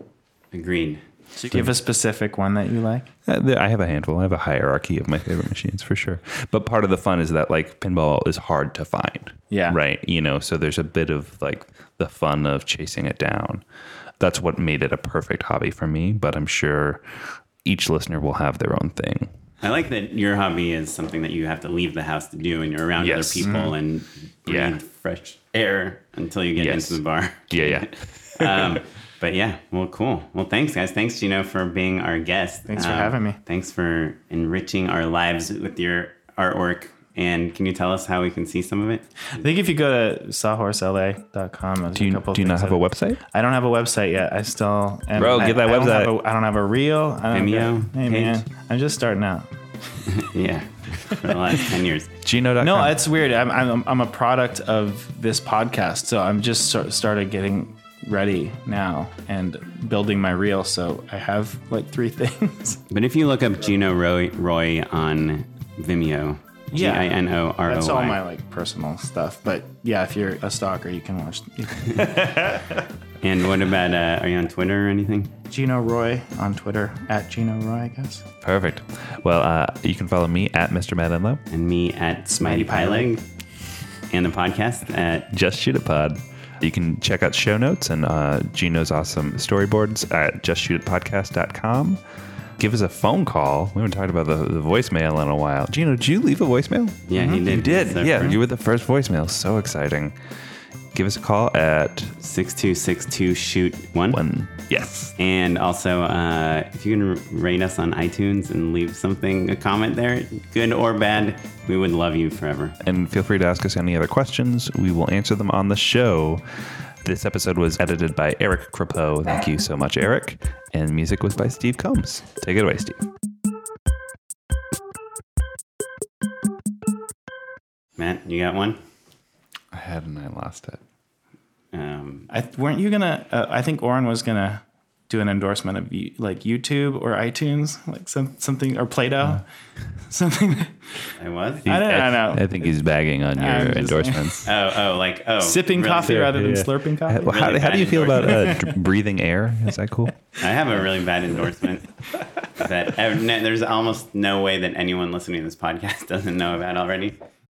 Agreed. So you have a specific one that you like? Uh, I have a handful. I have a hierarchy of my favorite machines for sure. But part of the fun is that like pinball is hard to find. Yeah. Right. You know, so there's a bit of like the fun of chasing it down. That's what made it a perfect hobby for me. But I'm sure each listener will have their own thing. I like that your hobby is something that you have to leave the house to do, and you're around Yes. other people and breathe Yeah. fresh air until you get Yes. into the bar. Yeah, yeah. (laughs) um, But yeah, well, cool. Well, thanks, guys. Thanks, Gino, for being our guest. Thanks for having me. Thanks for enriching our lives with your artwork. And can you tell us how we can see some of it? I think if you go to sawhorsela.com, there's Do a you, couple do you not have a website? I don't have a website yet. I still and Bro, I, get that I don't website. have a- I don't have a reel. I don't Vimeo Hey page? man, I'm just starting out. (laughs) Yeah, for the last 10 years. (laughs) Gino.com. No, it's weird. I'm, I'm I'm a product of this podcast, so I'm just sort started getting ready now and building my reel. So I have like three (laughs) things. But if you look up Gino Roy, Roy on Vimeo, G Yeah. I N O R O Y. That's all my like personal stuff. But yeah, if you're a stalker, you can watch (laughs) And what about, uh, are you on Twitter or anything? Gino Roy on Twitter at Gino Roy, I guess. Perfect. Well, uh, you can follow me at Mr. Matt Enlow. And me at Smitey Smitey Pyleg. And the podcast at Just Shoot It Pod. You can check out show notes and uh, Gino's awesome storyboards at justshootitpodcast.com. Give us a phone call. We haven't talked about the, the voicemail in a while. Gino, did you leave a voicemail? Yeah, he did. You did. So yeah, you were the first voicemail. So exciting. Give us a call at 6262 shoot one. one. Yes. And also, uh, if you can rate us on iTunes and leave something, a comment there, good or bad, we would love you forever. And feel free to ask us any other questions. We will answer them on the show. This episode was edited by Eric Crepeau. Thank you so much, Eric. And music was by Steve Combs. Take it away, Steve. Matt, you got one? I had and I lost it. Um, I weren't you gonna? Uh, I think Oren was gonna do an endorsement of like YouTube or iTunes, like some something or Play-Doh, (laughs) something. I was? I don't, I don't know. I think he's bagging on your just- endorsements. (laughs) Oh, oh, like, oh. (laughs) Sipping really- coffee rather than Yeah. slurping coffee. Well, how, Really how do you feel about uh, breathing air? Is that cool? I have a really bad endorsement that uh, there's almost no way that anyone listening to this podcast doesn't know about already.